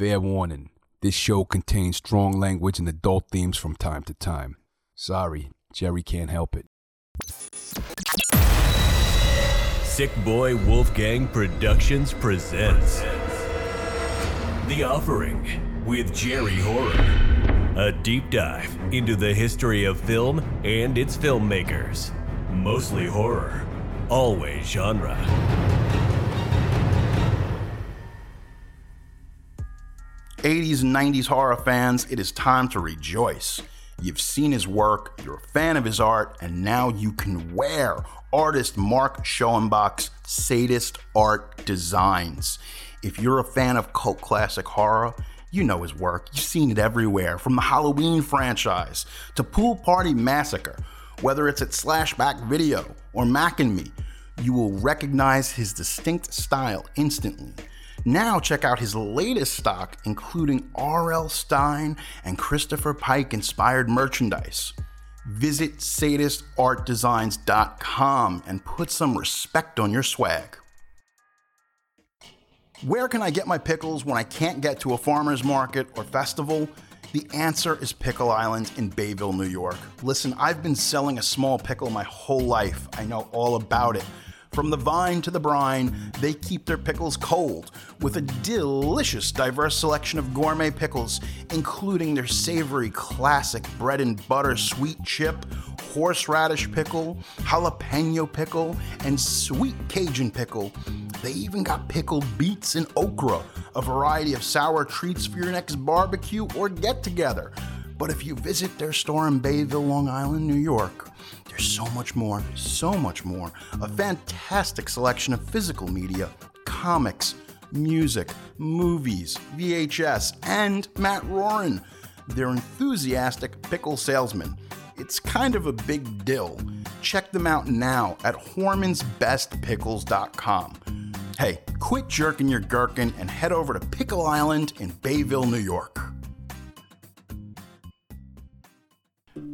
Fair warning this show contains strong language and adult themes from time to time. Sorry, Jerry can't help it. Sick Boy Wolfgang Productions presents The Offering with Jerry Horror. A deep dive into the history of film and its filmmakers. Mostly horror, always genre. 80s and 90s horror fans, it is time to rejoice. You've seen his work, you're a fan of his art, and now you can wear artist Mark Schoenbach's Sadist Art Designs. If you're a fan of cult classic horror, you know his work. You've seen it everywhere, from the Halloween franchise to Pool Party Massacre. Whether it's at Slashback Video or Mac and Me, you will recognize his distinct style instantly. Now check out his latest stock, including R.L. Stine and Christopher Pike inspired merchandise. Visit sadistartdesigns.com and put some respect on your swag. Where can I get my pickles when I can't get to a farmer's market or festival? The answer is Pickle Island in Bayville, New York. Listen, I've been selling a small pickle my whole life. I know all about it. From the vine to the brine, they keep their pickles cold with a delicious, diverse selection of gourmet pickles, including their savory classic bread and butter sweet chip, horseradish pickle, jalapeno pickle, and sweet Cajun pickle. They even got pickled beets and okra, a variety of sour treats for your next barbecue or get together. But if you visit their store in Bayville, Long Island, New York, there's so much more, so much more. A fantastic selection of physical media, comics, music, movies, VHS, and Matt Roran. They're enthusiastic pickle salesman. It's kind of a big deal. Check them out now at HormansBestPickles.com. Hey, quit jerking your gherkin and head over to Pickle Island in Bayville, New York.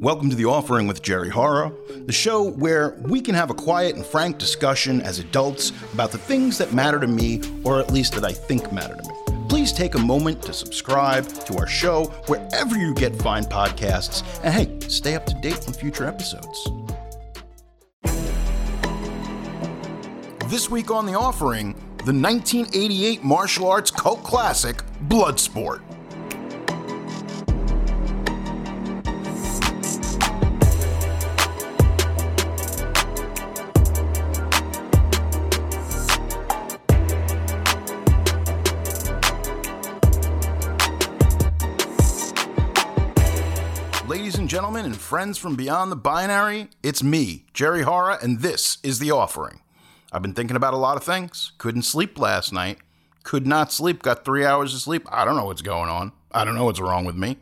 Welcome to The Offering with Jerry Horror, the show where we can have a quiet and frank discussion as adults about the things that matter to me, or at least that I think matter to me. Please take a moment to subscribe to our show wherever you get fine podcasts, and hey, stay up to date on future episodes. This week on The Offering, the 1988 martial arts cult classic, Bloodsport. Friends from beyond the binary, it's me, Jerry Horror, and this is The Offering. I've been thinking about a lot of things. Couldn't sleep last night. Could not sleep. Got three hours of sleep. I don't know what's going on. I don't know what's wrong with me.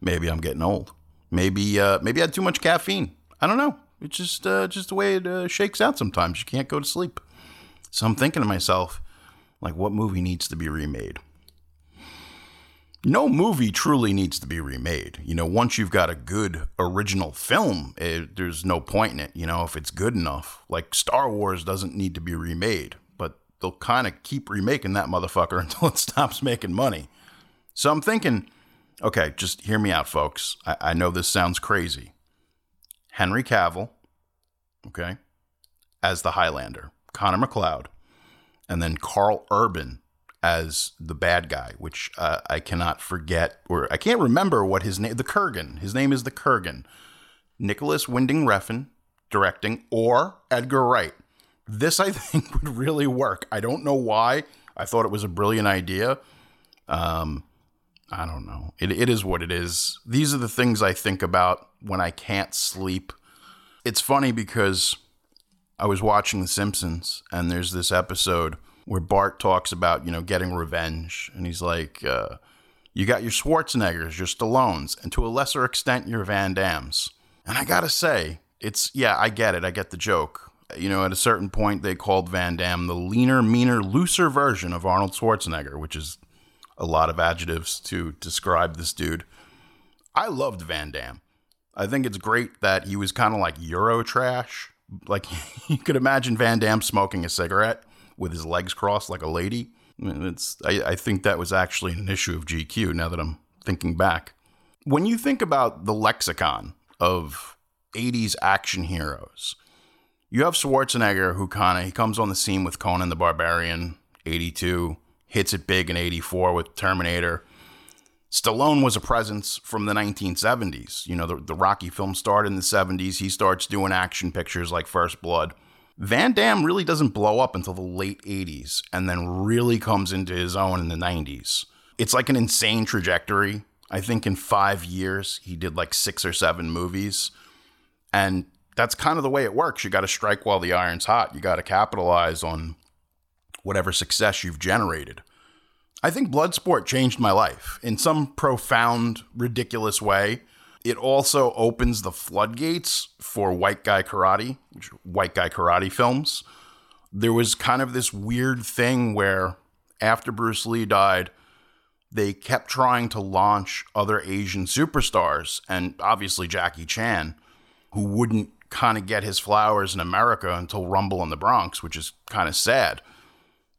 Maybe I'm getting old. Maybe uh, maybe I had too much caffeine. I don't know. It's just uh, just the way it uh, shakes out sometimes. You can't go to sleep. So I'm thinking to myself, like, what movie needs to be remade? No movie truly needs to be remade. You know, once you've got a good original film, it, there's no point in it. You know, if it's good enough, like Star Wars doesn't need to be remade, but they'll kind of keep remaking that motherfucker until it stops making money. So I'm thinking, okay, just hear me out, folks. I, I know this sounds crazy. Henry Cavill, okay, as the Highlander, Connor MacLeod, and then Karl Urban as the bad guy, which uh, I cannot forget, or I can't remember what his name. The Kurgan. His name is the Kurgan. Nicolas Winding Refn directing, or Edgar Wright. This I think would really work. I don't know why. I thought it was a brilliant idea. Um, I don't know. It, it is what it is. These are the things I think about when I can't sleep. It's funny because I was watching The Simpsons, and there's this episode where Bart talks about, you know, getting revenge. And he's like, uh, you got your Schwarzeneggers, your Stallones, and to a lesser extent, your Van Dammes. And I gotta say, it's, yeah, I get it. I get the joke. You know, at a certain point, they called Van Damme the leaner, meaner, looser version of Arnold Schwarzenegger, which is a lot of adjectives to describe this dude. I loved Van Damme. I think it's great that he was kind of like Euro trash. Like you could imagine Van Damme smoking a cigarette with his legs crossed like a lady. It's I, I think that was actually an issue of GQ. Now that I'm thinking back, when you think about the lexicon of '80s action heroes, you have Schwarzenegger, who kind of he comes on the scene with Conan the Barbarian, '82, hits it big in '84 with Terminator. Stallone was a presence from the 1970s. You know, the, the Rocky film started in the 70s. He starts doing action pictures like First Blood. Van Damme really doesn't blow up until the late 80s and then really comes into his own in the 90s. It's like an insane trajectory. I think in five years, he did like six or seven movies. And that's kind of the way it works. You got to strike while the iron's hot. You got to capitalize on whatever success you've generated. I think Bloodsport changed my life in some profound, ridiculous way. It also opens the floodgates for white guy karate, white guy karate films. There was kind of this weird thing where after Bruce Lee died, they kept trying to launch other Asian superstars, and obviously Jackie Chan, who wouldn't kind of get his flowers in America until Rumble in the Bronx, which is kind of sad.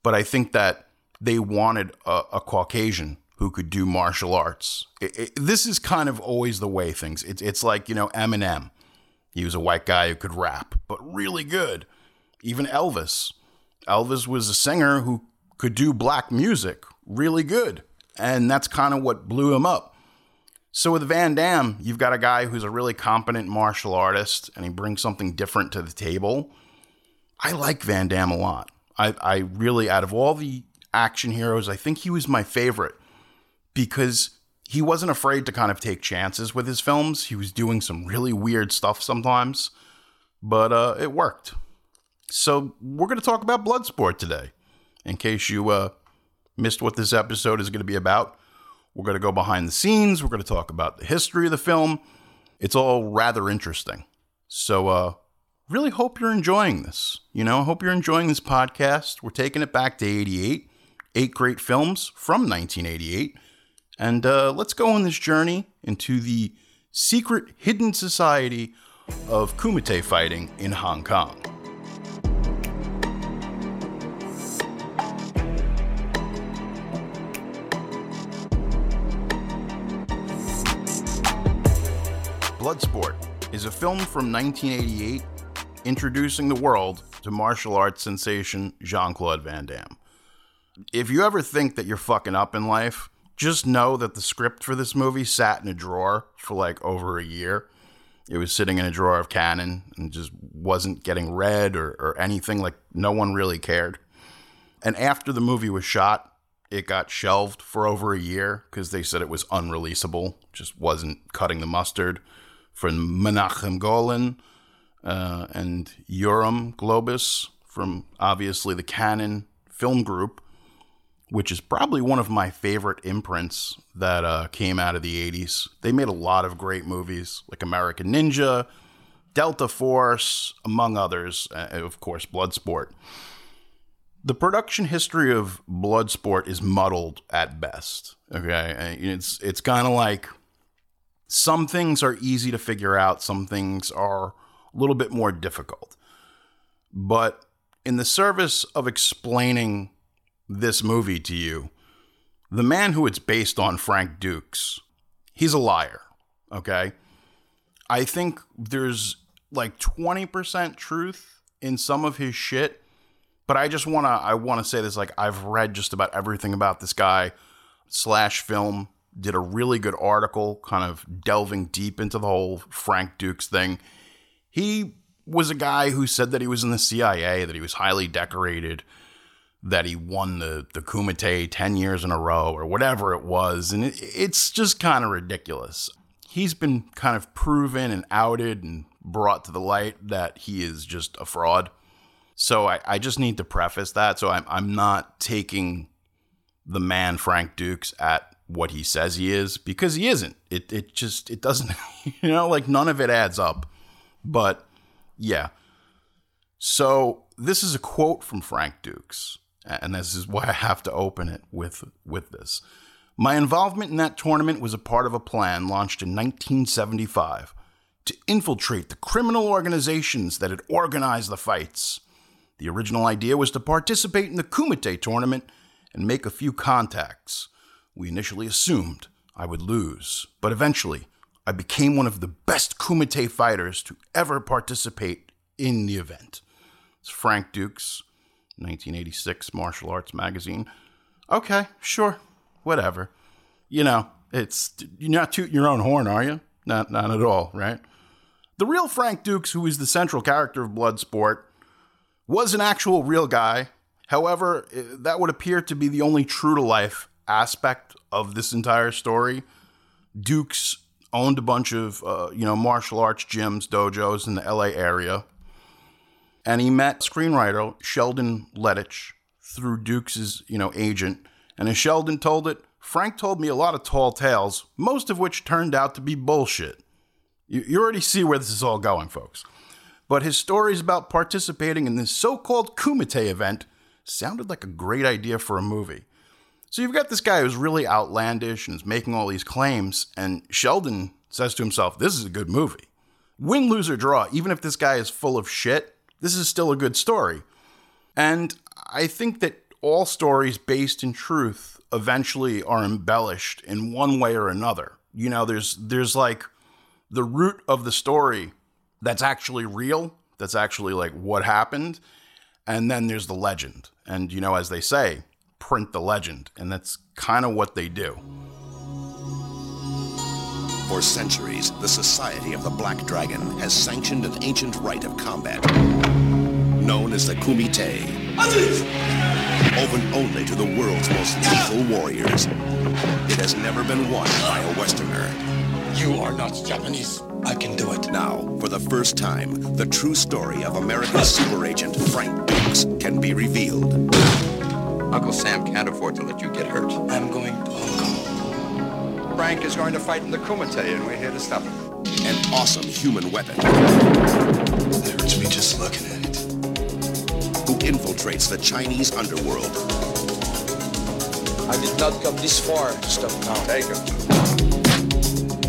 But I think that they wanted a, a Caucasian who could do martial arts. It, it, this is kind of always the way things. It, it's like you know Eminem. He was a white guy who could rap, but really good. Even Elvis. Elvis was a singer who could do black music really good, and that's kind of what blew him up. So with Van Damme, you've got a guy who's a really competent martial artist, and he brings something different to the table. I like Van Damme a lot. I, I really, out of all the action heroes, I think he was my favorite because he wasn't afraid to kind of take chances with his films. He was doing some really weird stuff sometimes, but uh, it worked. So we're going to talk about Bloodsport today. In case you uh, missed what this episode is going to be about, we're going to go behind the scenes. We're going to talk about the history of the film. It's all rather interesting. So, uh, really hope you're enjoying this. You know, I hope you're enjoying this podcast. We're taking it back to 88 eight great films from 1988. And uh, let's go on this journey into the secret hidden society of kumite fighting in Hong Kong. Bloodsport is a film from 1988 introducing the world to martial arts sensation Jean Claude Van Damme if you ever think that you're fucking up in life, just know that the script for this movie sat in a drawer for like over a year. It was sitting in a drawer of Cannon and just wasn't getting read or, or anything. Like, no one really cared. And after the movie was shot, it got shelved for over a year because they said it was unreleasable, just wasn't cutting the mustard. From Menachem Golan uh, and Yoram Globus from obviously the Cannon film group which is probably one of my favorite imprints that uh, came out of the 80s. They made a lot of great movies like American Ninja, Delta Force, among others, uh, of course, Bloodsport. The production history of Bloodsport is muddled at best. Okay, it's it's kind of like some things are easy to figure out, some things are a little bit more difficult. But in the service of explaining this movie to you, the man who it's based on, Frank Dux, he's a liar. Okay. I think there's like 20% truth in some of his shit, but I just want to I want to say this like I've read just about everything about this guy. Slash film did a really good article kind of delving deep into the whole Frank Dux thing. He was a guy who said that he was in the CIA, that he was highly decorated, that he won the the Kumite 10 years in a row or whatever it was and it, it's just kind of ridiculous. He's been kind of proven and outed and brought to the light that he is just a fraud. So I, I just need to preface that. So I'm I'm not taking the man Frank Dux at what he says he is because he isn't. It it just it doesn't you know like none of it adds up. But yeah. So this is a quote from Frank Dux and this is why I have to open it with with this. My involvement in that tournament was a part of a plan launched in 1975 to infiltrate the criminal organizations that had organized the fights. The original idea was to participate in the Kumite tournament and make a few contacts. We initially assumed I would lose, but eventually I became one of the best Kumite fighters to ever participate in the event. It's Frank Dux, 1986 Martial Arts Magazine. Okay, sure, whatever. You know, it's you're not tooting your own horn, are you? Not, not at all, right? The real Frank Dux, who is the central character of Bloodsport, was an actual real guy. However, eh, that would appear to be the only true to life aspect of this entire story. Dux owned a bunch of uh, you know martial arts gyms, dojos in the LA area, and he met screenwriter Sheldon Lettich through Dux's you know agent. And as Sheldon told it, Frank told me a lot of tall tales, most of which turned out to be bullshit. You, you already see where this is all going, folks. But his stories about participating in this so called Kumite event sounded like a great idea for a movie. So you've got this guy who's really outlandish and is making all these claims, and Sheldon says to himself, This is a good movie. Win, lose, or draw, even if this guy is full of shit, this is still a good story. And I think that all stories based in truth eventually are embellished in one way or another. You know, there's there's like the root of the story that's actually real, that's actually like what happened, and then there's the legend. And you know, as they say, print the legend, and that's kind of what they do. For centuries, the Society of the Black Dragon has sanctioned an ancient rite of combat known as the Kumite. Open only to the world's most lethal warriors. It has never been won by a Westerner. You are not Japanese. I can do it. Now, for the first time, the true story of American super agent Frank Dux can be revealed. Uncle Sam can't afford to let you get hurt. I'm going to Hong Kong. Frank is going to fight in the Kumite, and we're here to stop him. An awesome human weapon. It hurts me just looking at it. Who infiltrates the Chinese underworld. I did not come this far to stop now. Take him.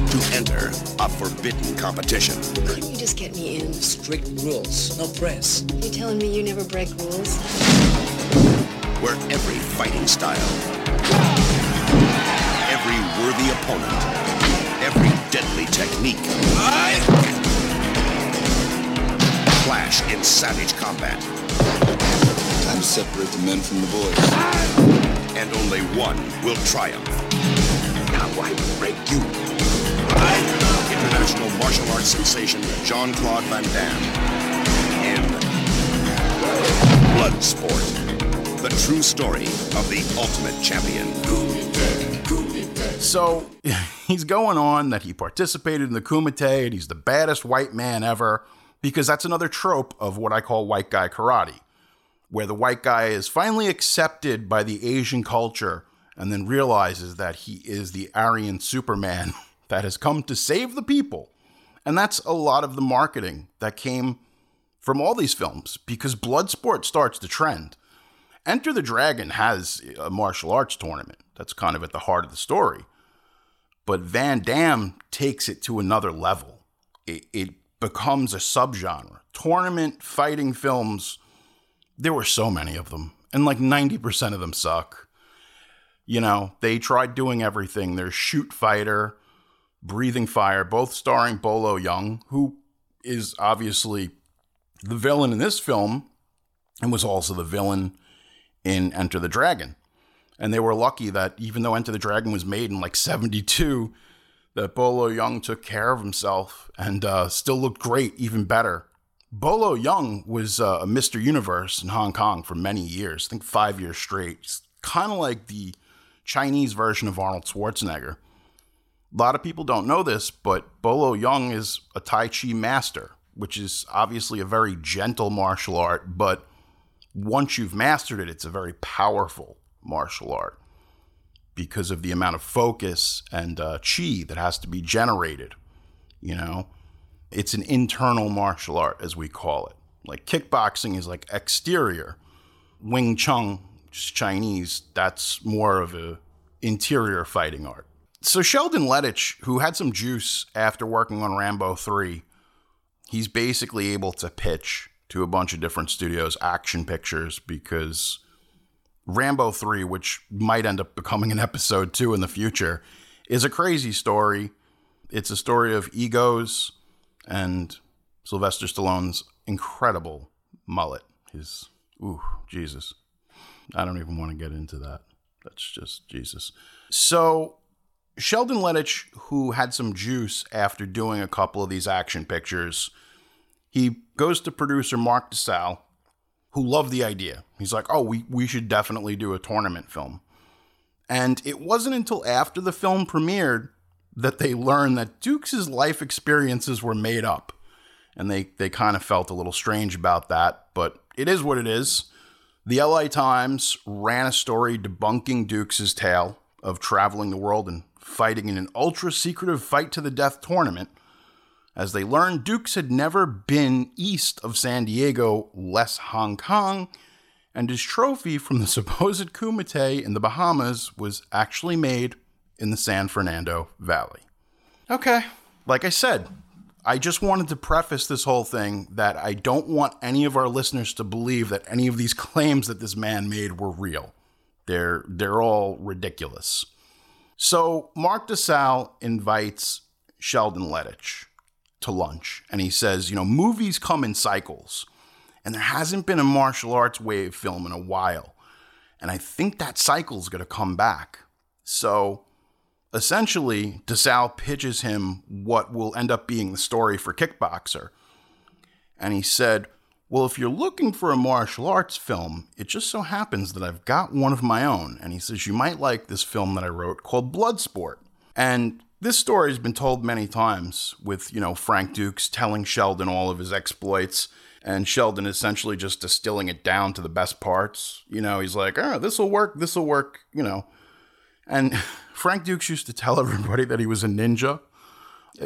To enter a forbidden competition. Couldn't you just get me in? Strict rules, no press. You telling me you never break rules? Where every fighting style, every worthy opponent, every deadly technique clash in savage combat. Time to separate the men from the boys. And only one will triumph. Now I will break you. International martial arts sensation Jean-Claude Van Damme in Bloodsport. The true story of the ultimate champion. So he's going on that he participated in the Kumite and he's the baddest white man ever, because that's another trope of what I call white guy karate, where the white guy is finally accepted by the Asian culture and then realizes that he is the Aryan Superman that has come to save the people. And that's a lot of the marketing that came from all these films because Bloodsport starts the trend. Enter the Dragon has a martial arts tournament. That's kind of at the heart of the story. But Van Damme takes it to another level. It, it becomes a subgenre. Tournament fighting films, there were so many of them, and like 90% of them suck. You know, they tried doing everything. There's Shoot Fighter, Breathing Fire, both starring Bolo Yeung, who is obviously the villain in this film and was also the villain in Enter the Dragon. And they were lucky that even though Enter the Dragon was made in like 72, that Bolo Yeung took care of himself and uh, still looked great, even better. Bolo Yeung was uh, a Mr. Universe in Hong Kong for many years, I think five years straight. Kind of like the Chinese version of Arnold Schwarzenegger. A lot of people don't know this, but Bolo Yeung is a Tai Chi master, which is obviously a very gentle martial art, but once you've mastered it, it's a very powerful martial art because of the amount of focus and uh, chi that has to be generated. You know, it's an internal martial art, as we call it. Like kickboxing is like exterior. Wing Chun, which is Chinese, that's more of a interior fighting art. So Sheldon Lettich, who had some juice after working on Rambo 3, he's basically able to pitch to a bunch of different studios action pictures because Rambo 3, which might end up becoming an episode 2 in the future, is a crazy story. It's a story of egos and Sylvester Stallone's incredible mullet. His, ooh, Jesus. I don't even want to get into that. That's just Jesus. So, Sheldon Lettich, who had some juice after doing a couple of these action pictures, he goes to producer Mark DiSalle, who loved the idea. He's like, oh, we, we should definitely do a tournament film. And it wasn't until after the film premiered that they learned that Dux' life experiences were made up. And they, they kind of felt a little strange about that, but it is what it is. The LA Times ran a story debunking Dux' tale of traveling the world and fighting in an ultra secretive fight to the death tournament. As they learned, Dux had never been east of San Diego, less Hong Kong, and his trophy from the supposed Kumite in the Bahamas was actually made in the San Fernando Valley. Okay, like I said, I just wanted to preface this whole thing that I don't want any of our listeners to believe that any of these claims that this man made were real. They're they're all ridiculous. So Mark DiSalle invites Sheldon Lettich to lunch, and he says, you know, movies come in cycles, and there hasn't been a martial arts wave film in a while, and I think that cycle's going to come back. So essentially, DiSalle pitches him what will end up being the story for Kickboxer. And he said, Well, if you're looking for a martial arts film, it just so happens that I've got one of my own. And he says, You might like this film that I wrote called Bloodsport. And this story has been told many times with, you know, Frank Dux telling Sheldon all of his exploits and Sheldon essentially just distilling it down to the best parts. You know, he's like, ah, oh, this will work, this will work, you know. And Frank Dux used to tell everybody that he was a ninja.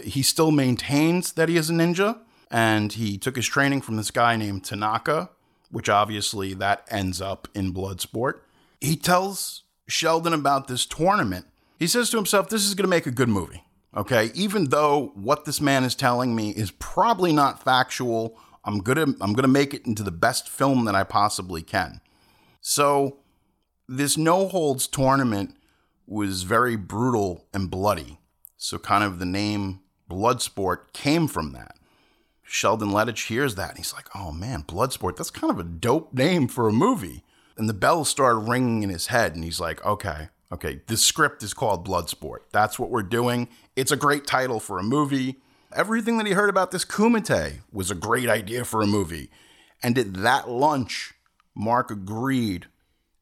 He still maintains that he is a ninja, and he took his training from this guy named Tanaka, which obviously that ends up in Bloodsport. He tells Sheldon about this tournament. He says to himself, This is going to make a good movie. Okay, even though what this man is telling me is probably not factual, I'm gonna I'm gonna make it into the best film that I possibly can. So this no holds tournament was very brutal and bloody. So, kind of the name Bloodsport came from that. Sheldon Lettich hears that and he's like, oh man, Bloodsport, that's kind of a dope name for a movie. And the bells started ringing in his head and he's like, okay, okay, this script is called Bloodsport. That's what we're doing. It's a great title for a movie. Everything that he heard about this Kumite was a great idea for a movie. And at that lunch, Mark agreed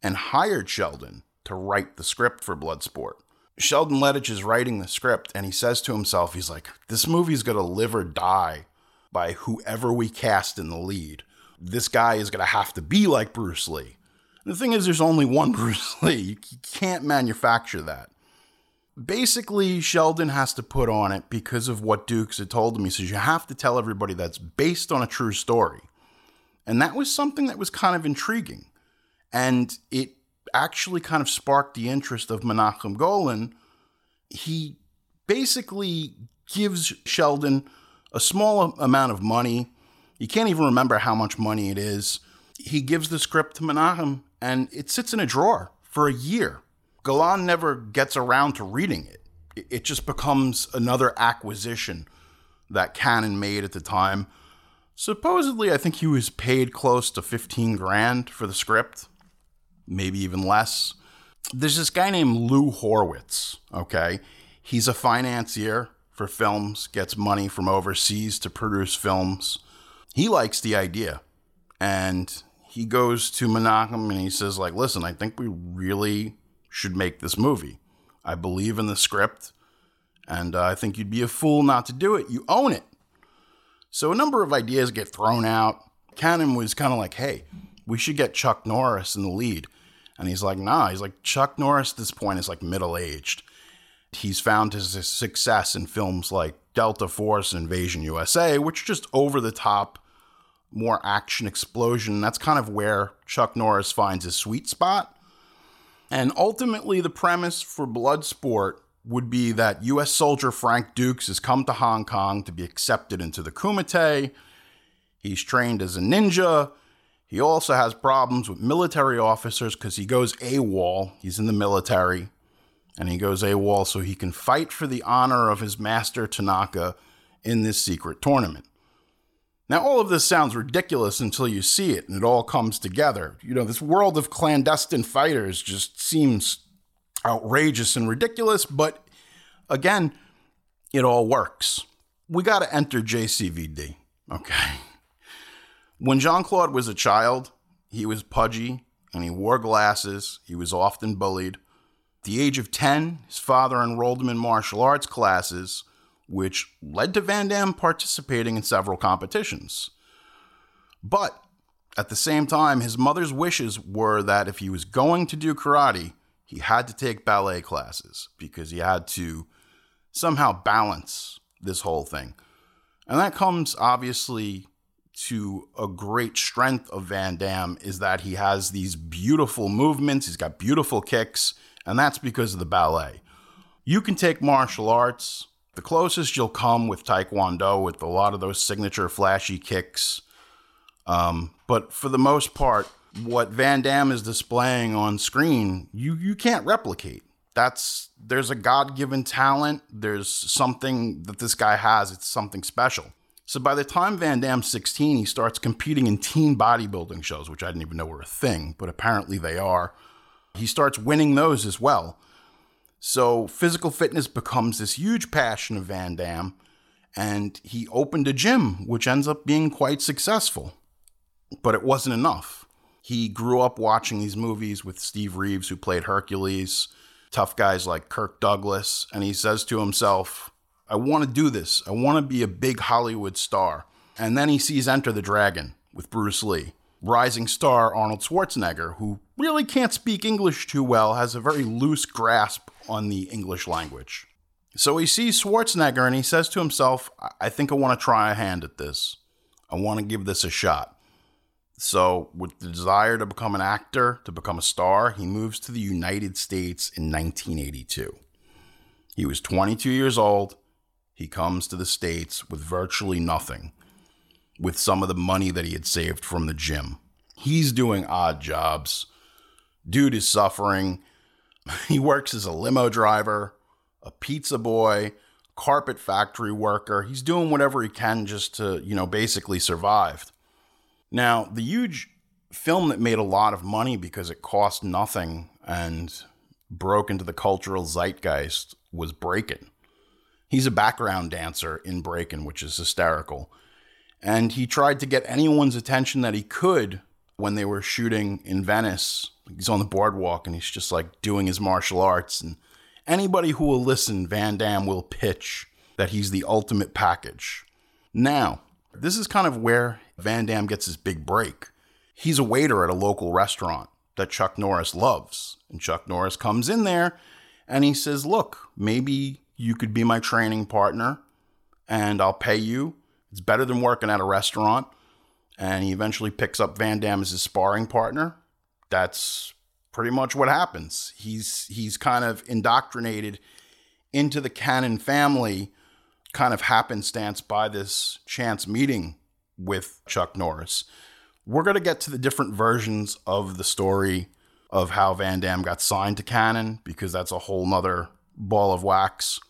and hired Sheldon to write the script for Bloodsport. Sheldon Lettich is writing the script and he says to himself, he's like, this movie's gonna live or die by whoever we cast in the lead. This guy is gonna have to be like Bruce Lee. The thing is, there's only one Bruce Lee. You can't manufacture that. Basically, Sheldon has to put on it because of what Dux had told him. He says, You have to tell everybody that's based on a true story. And that was something that was kind of intriguing. And it actually kind of sparked the interest of Menachem Golan. He basically gives Sheldon a small amount of money. You can't even remember how much money it is. He gives the script to Menachem and it sits in a drawer for a year. Golan never gets around to reading it. It just becomes another acquisition that Cannon made at the time. Supposedly, I think he was paid close to 15 grand for the script maybe even less. There's this guy named Lou Horwitz, okay? He's a financier for films, gets money from overseas to produce films. He likes the idea. And he goes to Menachem and he says, like, listen, I think we really should make this movie. I believe in the script, and uh, I think you'd be a fool not to do it. You own it. So a number of ideas get thrown out. Cannon was kind of like, hey, we should get Chuck Norris in the lead. And he's like, nah, he's like, Chuck Norris at this point is like middle aged. He's found his success in films like Delta Force and Invasion USA, which are just over the top, more action explosion. That's kind of where Chuck Norris finds his sweet spot. And ultimately, the premise for Bloodsport would be that U.S. soldier Frank Dux has come to Hong Kong to be accepted into the Kumite. He's trained as a ninja. He also has problems with military officers because he goes AWOL. He's in the military and he goes AWOL so he can fight for the honor of his master Tanaka in this secret tournament. Now, all of this sounds ridiculous until you see it and it all comes together. You know, this world of clandestine fighters just seems outrageous and ridiculous, but again, it all works. We got to enter JCVD, okay? When Jean Claude was a child, he was pudgy and he wore glasses. He was often bullied. At the age of 10, his father enrolled him in martial arts classes, which led to Van Damme participating in several competitions. But at the same time, his mother's wishes were that if he was going to do karate, he had to take ballet classes because he had to somehow balance this whole thing. And that comes obviously to a great strength of Van Damme is that he has these beautiful movements, he's got beautiful kicks, and that's because of the ballet. You can take martial arts, the closest you'll come with Taekwondo with a lot of those signature flashy kicks. Um, but for the most part, what Van Damme is displaying on screen, you you can't replicate. That's there's a God-given talent. There's something that this guy has. It's something special. So by the time Van Damme's 16, he starts competing in teen bodybuilding shows, which I didn't even know were a thing, but apparently they are. He starts winning those as well. So physical fitness becomes this huge passion of Van Damme, and he opened a gym, which ends up being quite successful. But it wasn't enough. He grew up watching these movies with Steve Reeves, who played Hercules, tough guys like Kirk Douglas, and he says to himself, I want to do this. I want to be a big Hollywood star. And then he sees Enter the Dragon with Bruce Lee. Rising star Arnold Schwarzenegger, who really can't speak English too well, has a very loose grasp on the English language. So he sees Schwarzenegger and he says to himself, I think I want to try a hand at this. I want to give this a shot. So, with the desire to become an actor, to become a star, he moves to the United States in 1982. He was 22 years old. He comes to the States with virtually nothing, with some of the money that he had saved from the gym. He's doing odd jobs. Dude is suffering. He works as a limo driver, a pizza boy, carpet factory worker. He's doing whatever he can just to, you know, basically survive. Now, the huge film that made a lot of money because it cost nothing and broke into the cultural zeitgeist was Breakin'. He's a background dancer in Breakin', which is hysterical. And he tried to get anyone's attention that he could when they were shooting in Venice. He's on the boardwalk and he's just like doing his martial arts. And anybody who will listen, Van Damme will pitch that he's the ultimate package. Now, this is kind of where Van Damme gets his big break. He's a waiter at a local restaurant that Chuck Norris loves. And Chuck Norris comes in there and he says, Look, maybe you could be my training partner and I'll pay you. It's better than working at a restaurant and he eventually picks up Van Damme as his sparring partner. That's pretty much what happens. He's he's kind of indoctrinated into the Cannon family, kind of happenstance by this chance meeting with Chuck Norris. We're to get to the different versions of the story of how Van Damme got signed to Cannon because that's a whole nother ball of wax.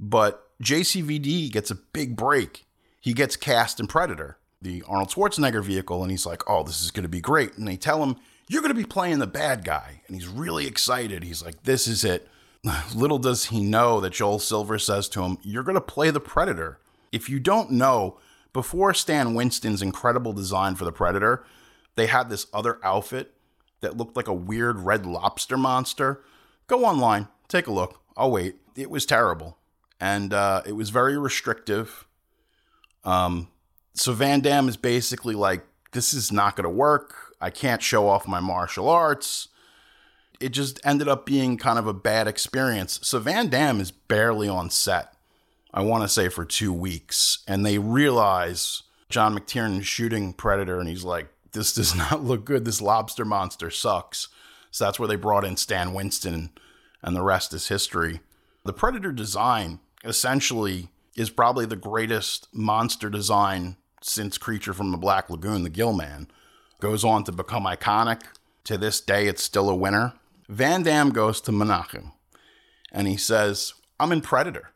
But JCVD gets a big break. He gets cast in Predator the Arnold Schwarzenegger vehicle, and he's like, "Oh, this is going to be great." And they tell him, "You're going to be playing the bad guy," and he's really excited. He's like, "This is it." Little does he know that Joel Silver says to him, "You're going to play the Predator." If you don't know, before Stan Winston's incredible design for the Predator, they had this other outfit that looked like a weird red lobster monster. Go online, take a look. I'll wait. It was terrible, and uh, it was very restrictive. Um, so Van Damme is basically like, this is not going to work. I can't show off my martial arts. It just ended up being kind of a bad experience. So Van Damme is barely on set, I want to say for two weeks. And they realize John McTiernan is shooting Predator and he's like, this does not look good. This lobster monster sucks. So that's where they brought in Stan Winston, and the rest is history. The Predator design essentially is probably the greatest monster design since Creature from the Black Lagoon, the Gill Man. goes on to become iconic. To this day, it's still a winner. Van Damme goes to Menachem and he says, I'm in Predator.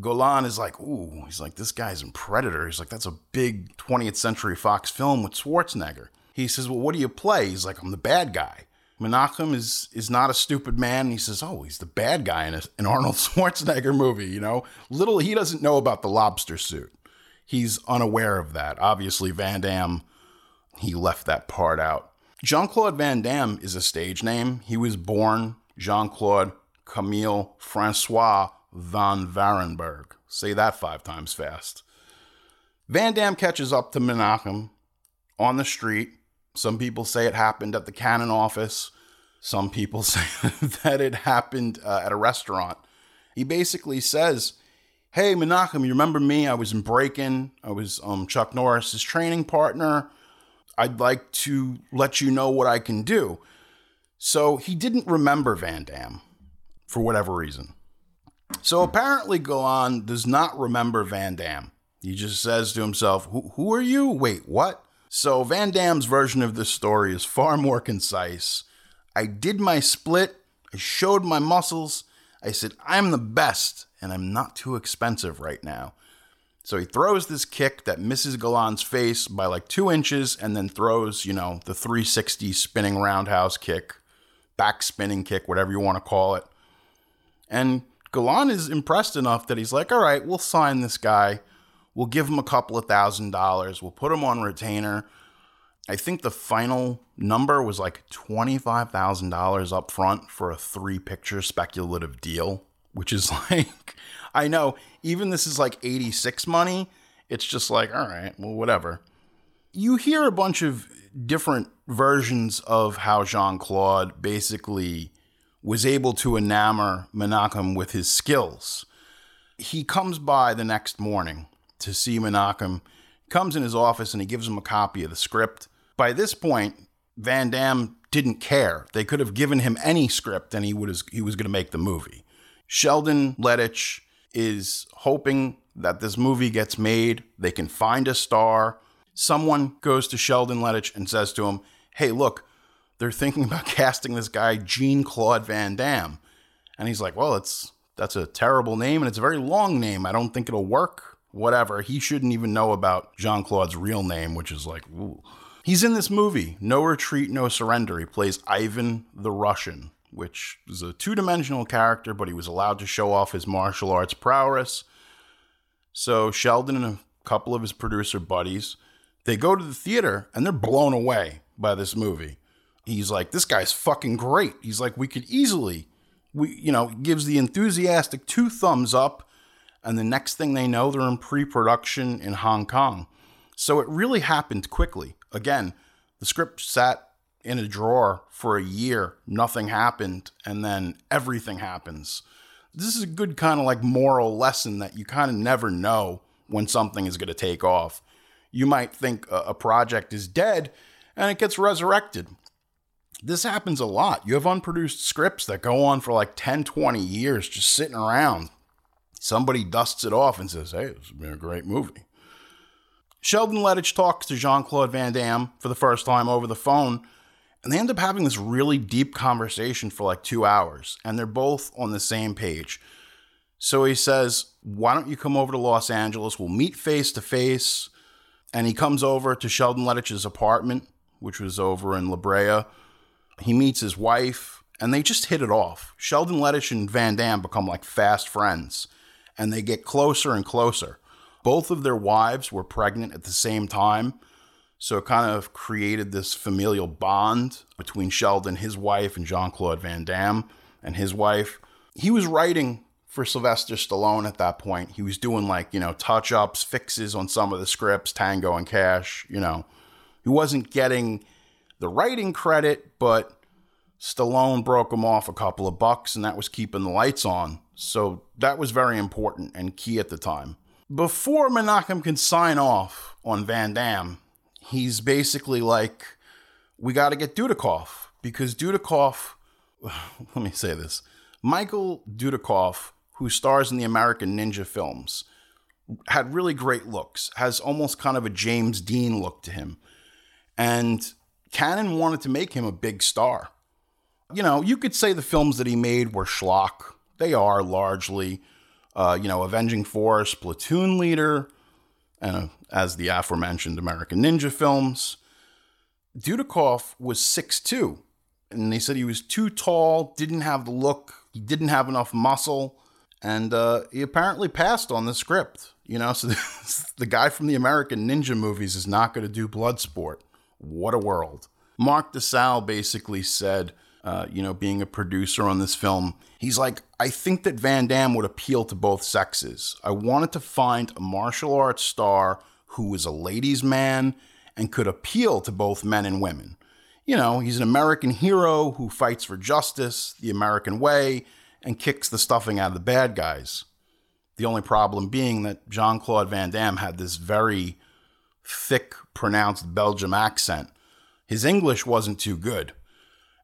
Golan is like, ooh, he's like, this guy's in Predator. He's like, that's a big 20th Century Fox film with Schwarzenegger. He says, well, what do you play? He's like, I'm the bad guy. Menachem is is not a stupid man. He says, oh, he's the bad guy in a, an Arnold Schwarzenegger movie. You know, little he doesn't know about the lobster suit. He's unaware of that. Obviously, Van Damme, he left that part out. Jean Claude Van Damme is a stage name. He was born Jean Claude Camille Francois Van Varenberg. Say that five times fast. Van Damme catches up to Menachem on the street. Some people say it happened at the Cannon office. Some people say that it happened uh, at a restaurant. He basically says, Hey, Menachem, you remember me? I was in Breakin'. I was um, Chuck Norris's training partner. I'd like to let you know what I can do. So he didn't remember Van Damme for whatever reason. So apparently, Golan does not remember Van Damme. He just says to himself, who are you? Wait, what? So Van Damme's version of this story is far more concise. I did my split, I showed my muscles, I said, I'm the best, and I'm not too expensive right now. So he throws this kick that misses Golan's face by like two inches and then throws, you know, the 360 spinning roundhouse kick, back spinning kick, whatever you want to call it. And Golan is impressed enough that he's like, all right, we'll sign this guy. We'll give him a couple of thousand dollars. We'll put him on retainer. I think the final number was like $25,000 up front for a three picture speculative deal, which is like, I know, even this is like 86 money. It's just like, all right, well, whatever. You hear a bunch of different versions of how Jean Claude basically was able to enamor Menachem with his skills. He comes by the next morning to see Menachem, comes in his office and he gives him a copy of the script. By this point, Van Damme didn't care. They could have given him any script and he would he was going to make the movie. Sheldon Lettich is hoping that this movie gets made. They can find a star. Someone goes to Sheldon Lettich and says to him, "Hey, look, they're thinking about casting this guy Jean Claude Van Damme. And he's like, well, it's that's a terrible name and it's a very long name. I don't think it'll work. Whatever. He shouldn't even know about Jean Claude's real name, which is like, ooh. He's in this movie, No Retreat, No Surrender. He plays Ivan the Russian, which is a two dimensional character, but he was allowed to show off his martial arts prowess. So Sheldon and a couple of his producer buddies, they go to the theater and they're blown away by this movie he's like, this guy's fucking great. He's like, we could easily, we, you know, gives the enthusiastic two thumbs up. And the next thing they know, they're in pre production in Hong Kong. So it really happened quickly. Again, the script sat in a drawer for a year, nothing happened, and then everything happens. This is a good kind of like moral lesson that you kind of never know when something is going to take off. You might think a project is dead and it gets resurrected this happens a lot. You have unproduced scripts that go on for like 10, 20 years just sitting around. Somebody dusts it off and says, hey, has been a great movie. Sheldon Lettich talks to Jean Claude Van Damme for the first time over the phone, and they end up having this really deep conversation for like two hours, and they're both on the same page. So he says, Why don't you come over to Los Angeles? We'll meet face to face. And he comes over to Sheldon Lettich's apartment, which was over in La Brea he meets his wife, and they just hit it off. Sheldon Lettich and Van Damme become like fast friends, and they get closer and closer. Both of their wives were pregnant at the same time, so it kind of created this familial bond between Sheldon, his wife, and Jean Claude Van Damme and his wife. He was writing for Sylvester Stallone at that point. He was doing like, you know, touch ups, fixes on some of the scripts, Tango and Cash, you know. He wasn't getting the writing credit, but Stallone broke him off a couple of bucks, and that was keeping the lights on. So that was very important and key at the time. Before Menachem can sign off on Van Damme, he's basically like, we got to get Dudikoff because Dudikoff, let me say this Michael Dudikoff, who stars in the American Ninja films, had really great looks, has almost kind of a James Dean look to him. And Cannon wanted to make him a big star. You know, you could say the films that he made were schlock. They are largely, uh, you know, Avenging Force, Platoon Leader, and uh, as the aforementioned American Ninja films. Dudikoff was 6'2, and they said he was too tall, didn't have the look, he didn't have enough muscle, and uh, he apparently passed on the script. You know, so the guy from the American Ninja movies is not going to do Bloodsport. What a world. Mark DiSalle basically said, uh, you know, being a producer on this film, he's like, I think that Van Damme would appeal to both sexes. I wanted to find a martial arts star who was a ladies' man and could appeal to both men and women. You know, he's an American hero who fights for justice, the American way, and kicks the stuffing out of the bad guys. The only problem being that Jean Claude Van Damme had this very thick, pronounced Belgium accent. His English wasn't too good.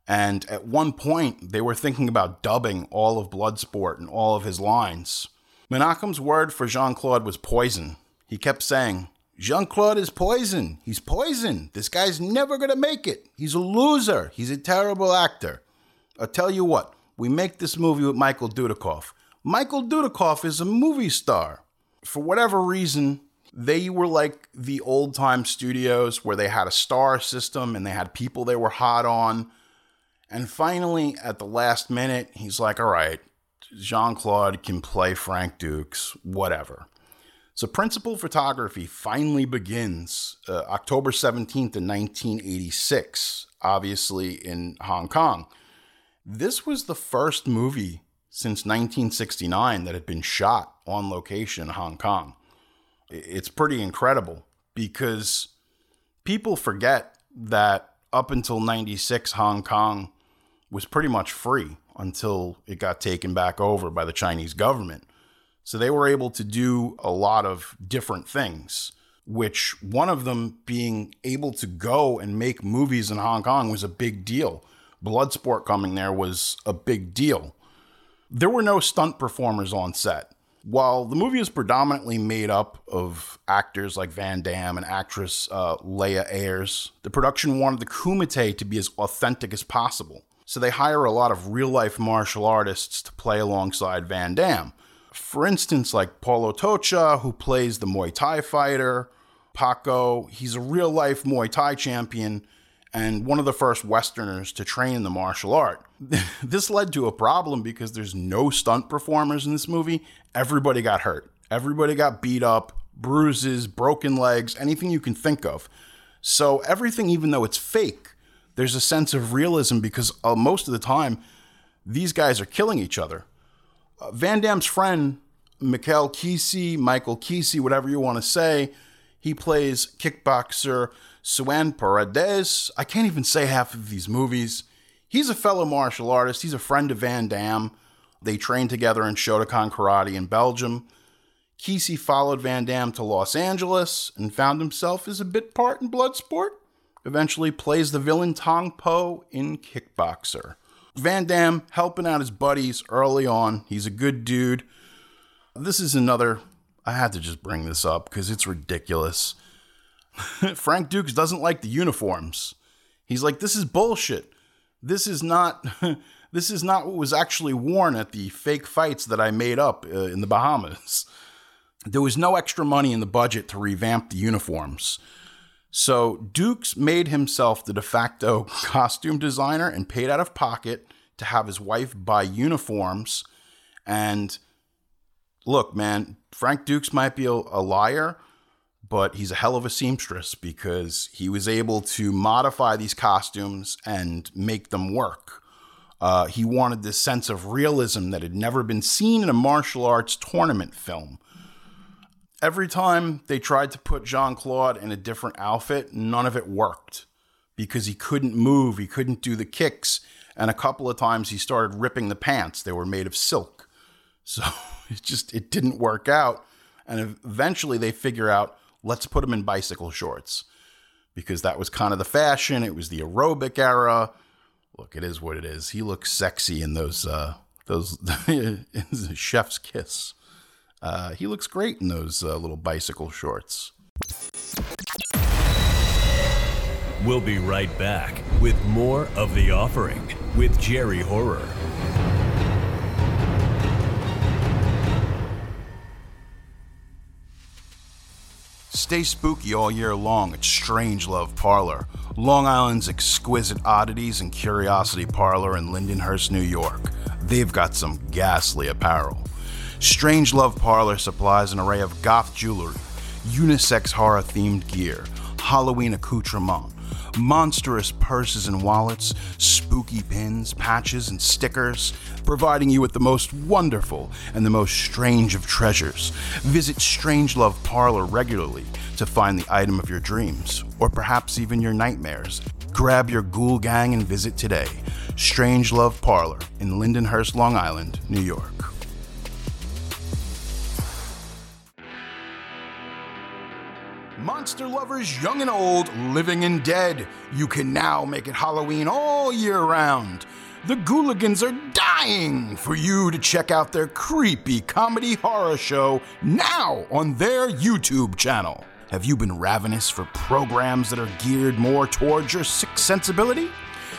And at one point, they were thinking about dubbing all of Bloodsport and all of his lines. Menachem's word for Jean Claude was poison. He kept saying, Jean Claude is poison. He's poison. This guy's never going to make it. He's a loser. He's a terrible actor. I'll tell you what, we make this movie with Michael Dudikoff. Michael Dudikoff is a movie star. For whatever reason, they were like the old time studios where they had a star system and they had people they were hot on. And finally, at the last minute, he's like, all right, Jean Claude can play Frank Dux, whatever. So, principal photography finally begins uh, October 17th in 1986, obviously in Hong Kong. This was the first movie since 1969 that had been shot on location in Hong Kong. It's pretty incredible because people forget that up until 96, Hong Kong was pretty much free until it got taken back over by the Chinese government. So they were able to do a lot of different things, which one of them being able to go and make movies in Hong Kong was a big deal. Bloodsport coming there was a big deal. There were no stunt performers on set. While the movie is predominantly made up of actors like Van Damme and actress uh, Leah Ayres, the production wanted the Kumite to be as authentic as possible. So they hire a lot of real life martial artists to play alongside Van Damme for instance, like Paulo Tocha, who plays the Muay Thai fighter, Paco, he's a real life Muay Thai champion and one of the first Westerners to train in the martial art. this led to a problem because there's no stunt performers in this movie. Everybody got hurt, everybody got beat up, bruises, broken legs, anything you can think of. So, everything, even though it's fake, there's a sense of realism because uh, most of the time, these guys are killing each other. Uh, Van Damme's friend, Michael Qissi, Michael Qissi, whatever you want to say, he plays kickboxer Suan Paredes. I can't even say half of these movies. He's a fellow martial artist. He's a friend of Van Damme. They trained together in Shotokan Karate in Belgium. Qissi followed Van Damme to Los Angeles and found himself as a bit part in Bloodsport. Eventually plays the villain Tong Po in Kickboxer. Van Damme helping out his buddies early on. He's a good dude. This is another, I had to just bring this up because it's ridiculous. Frank Dux doesn't like the uniforms. He's like, this is bullshit. This is not. this is not what was actually worn at the fake fights that I made up uh, in the Bahamas. There was no extra money in the budget to revamp the uniforms. So Dux made himself the de facto costume designer and paid out of pocket to have his wife buy uniforms. And look, man, Frank Dux might be a, liar, but he's a hell of a seamstress because he was able to modify these costumes and make them work. Uh, he wanted this sense of realism that had never been seen in a martial arts tournament film. Every time they tried to put Jean Claude in a different outfit, none of it worked because he couldn't move, he couldn't do the kicks, and a couple of times he started ripping the pants. They were made of silk. So it just it didn't work out. And eventually they figure out, let's put him in bicycle shorts. Because that was kind of the fashion. It was the aerobic era. Look, it is what it is. He looks sexy in those uh those chef's kiss. Uh, he looks great in those uh, little bicycle shorts. We'll be right back with more of The Offering with Jerry Horror. Stay spooky all year long at Strange Love Parlor, Long Island's exquisite oddities and curiosity parlor in Lindenhurst, New York. They've got some ghastly apparel. Strange Love Parlor supplies an array of goth jewelry, unisex horror themed gear, Halloween accoutrement, monstrous purses and wallets, spooky pins, patches, and stickers, providing you with the most wonderful and the most strange of treasures. Visit Strangelove Parlor regularly to find the item of your dreams, or perhaps even your nightmares. Grab your ghoul gang and visit today. Strangelove Parlor in Lindenhurst, Long Island, New York. Monster lovers, young and old, living and dead, you can now make it Halloween all year round. The Ghouligans are dying for you to check out their creepy comedy horror show now on their YouTube channel. Have you been ravenous for programs that are geared more towards your sick sensibility?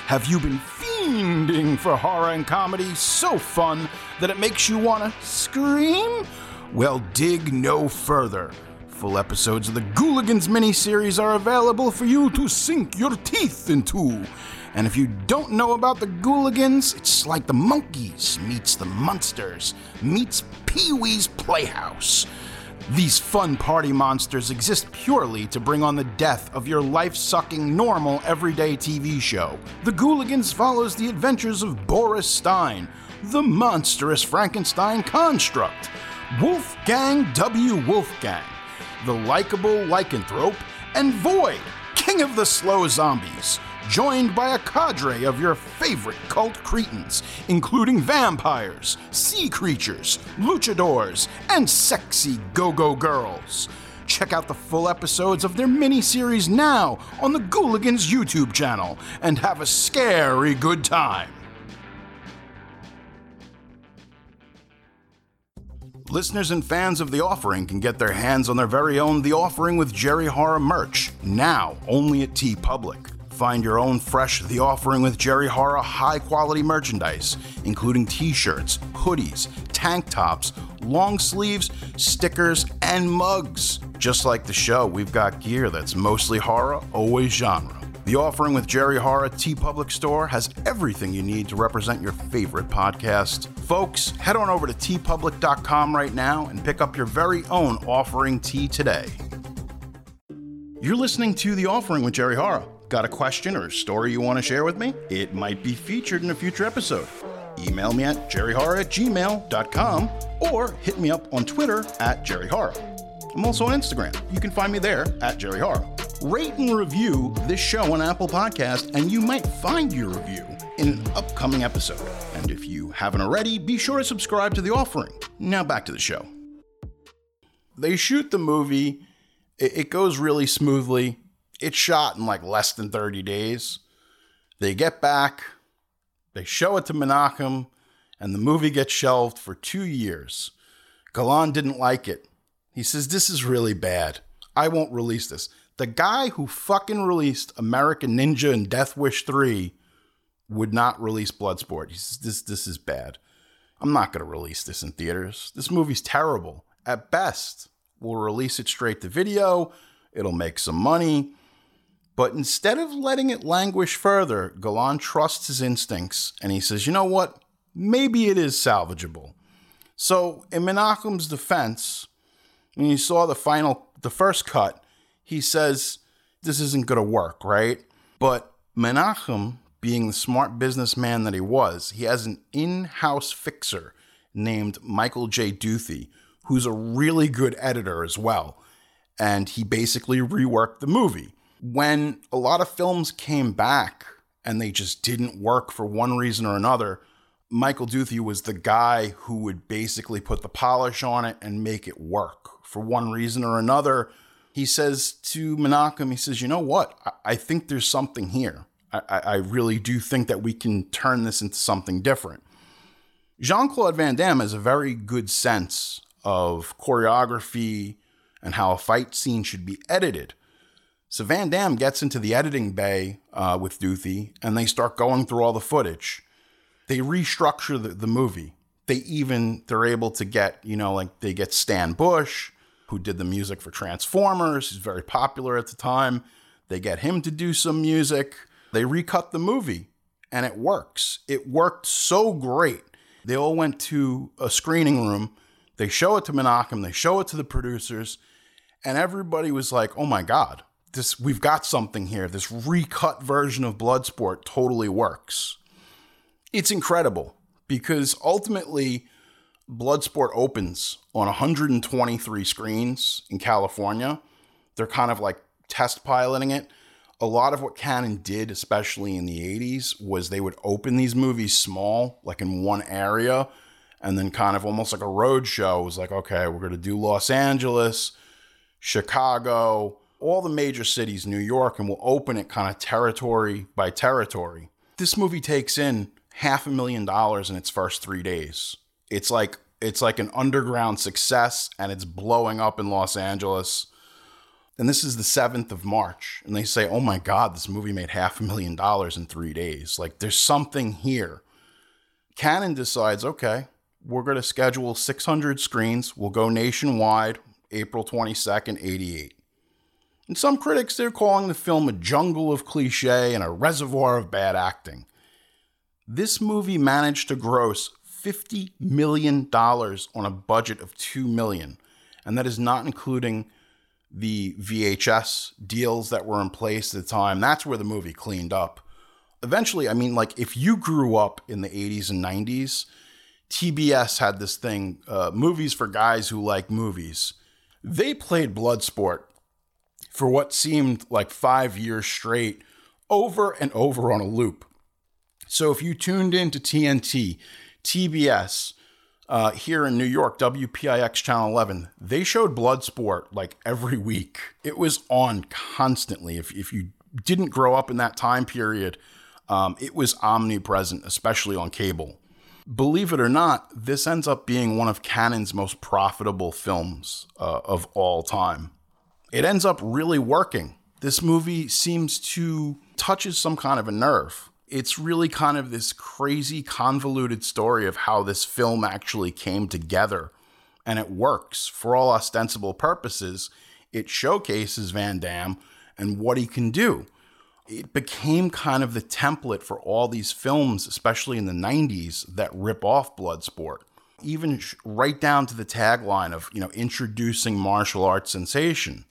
Have you been fiending for horror and comedy so fun that it makes you want to scream? Well, dig no further. Full episodes of the Ghouligans miniseries are available for you to sink your teeth into. And if you don't know about the Ghouligans, it's like the monkeys meets the monsters meets Pee Wee's Playhouse. These fun party monsters exist purely to bring on the death of your life sucking, normal, everyday TV show. The Ghouligans follows the adventures of Boris Stein, the monstrous Frankenstein construct, Wolfgang W. Wolfgang, the likable lycanthrope, and Void, king of the slow zombies, joined by a cadre of your favorite cult cretins, including vampires, sea creatures, luchadors, and sexy go go girls. Check out the full episodes of their mini-series now on the Ghouligans YouTube channel and have a scary good time. Listeners and fans of The Offering can get their hands on their very own The Offering with Jerry Horror merch, now only at TeePublic. Find your own fresh The Offering with Jerry Horror high quality merchandise, including t shirts, hoodies, tank tops, long sleeves, stickers, and mugs. Just like the show, we've got gear that's mostly horror, always genre. The offering with Jerry Horror TeePublic Store has everything you need to represent your favorite podcast. Folks, head on over to teepublic.com right now and pick up your very own offering tea today. You're listening to The Offering with Jerry Horror. Got a question or story you want to share with me? It might be featured in a future episode. Email me at jerryhorror at gmail.com or hit me up on Twitter at jerryhorror. I'm also on Instagram. You can find me there at Jerry jerryhorror. Rate and review this show on Apple Podcast, and you might find your review in an upcoming episode. And if you haven't already, be sure to subscribe to The Offering. Now back to the show. They shoot the movie, it goes really smoothly. It's shot in like less than 30 days. They get back, they show it to Menachem, and the movie gets shelved for two years. Golan didn't like it. He says, This is really bad. I won't release this. The guy who fucking released American Ninja and Death Wish 3 would not release Bloodsport. He says, This, this is bad. I'm not going to release this in theaters. This movie's terrible. At best, we'll release it straight to video. It'll make some money. But instead of letting it languish further, Golan trusts his instincts and he says, you know what? Maybe it is salvageable. So, in Menachem's defense, when you saw the final, the first cut, he says, this isn't going to work, right? But Menachem, being the smart businessman that he was, he has an in house fixer named Michael J. Duthie, who's a really good editor as well. And he basically reworked the movie. When a lot of films came back and they just didn't work for one reason or another, Michael Duthie was the guy who would basically put the polish on it and make it work for one reason or another he says to Menachem, he says, you know what? I, I think there's something here. I, I really do think that we can turn this into something different. Jean Claude Van Damme has a very good sense of choreography and how a fight scene should be edited. So Van Damme gets into the editing bay uh, with Duthie and they start going through all the footage. They restructure the, the movie. They even, they're able to get, you know, like they get Stan Bush, who did the music for Transformers. He's very popular at the time. They get him to do some music. They recut the movie and it works. It worked so great. They all went to a screening room. They show it to Menachem, they show it to the producers, and everybody was like, "Oh my god, this we've got something here. This recut version of Bloodsport totally works." It's incredible because ultimately Bloodsport opens on 123 screens in California. They're kind of like test piloting it. A lot of what Cannon did, especially in the 80s, was they would open these movies small, like in one area, and then kind of almost like a road show. It was like, okay, we're going to do Los Angeles, Chicago, all the major cities, New York, and we'll open it kind of territory by territory. This movie takes in half a million dollars in its first three days. It's like it's like an underground success, and it's blowing up in Los Angeles. And this is the 7th of March. And they say, oh my God, this movie made half a million dollars in three days. Like, there's something here. Cannon decides, okay, we're going to schedule 600 screens. We'll go nationwide April 22nd, 88. And some critics, they're calling the film a jungle of cliche and a reservoir of bad acting. This movie managed to gross $50 million on a budget of 2 million. And that is not including the VHS deals that were in place at the time. That's where the movie cleaned up. Eventually, I mean, like, if you grew up in the 80s and 90s, TBS had this thing uh, movies for guys who like movies. They played Bloodsport for what seemed like five years straight, over and over on a loop. So if you tuned into TNT, TBS, uh, here in New York, WPIX Channel 11, they showed Bloodsport like every week. It was on constantly. If, if you didn't grow up in that time period, um, it was omnipresent, especially on cable. Believe it or not, this ends up being one of Cannon's most profitable films uh, of all time. It ends up really working. This movie seems to touches some kind of a nerve it's really kind of this crazy, convoluted story of how this film actually came together. And it works for all ostensible purposes. It showcases Van Damme and what he can do. It became kind of the template for all these films, especially in the 90s, that rip off Bloodsport. Even right down to the tagline of, you know, introducing martial arts sensation.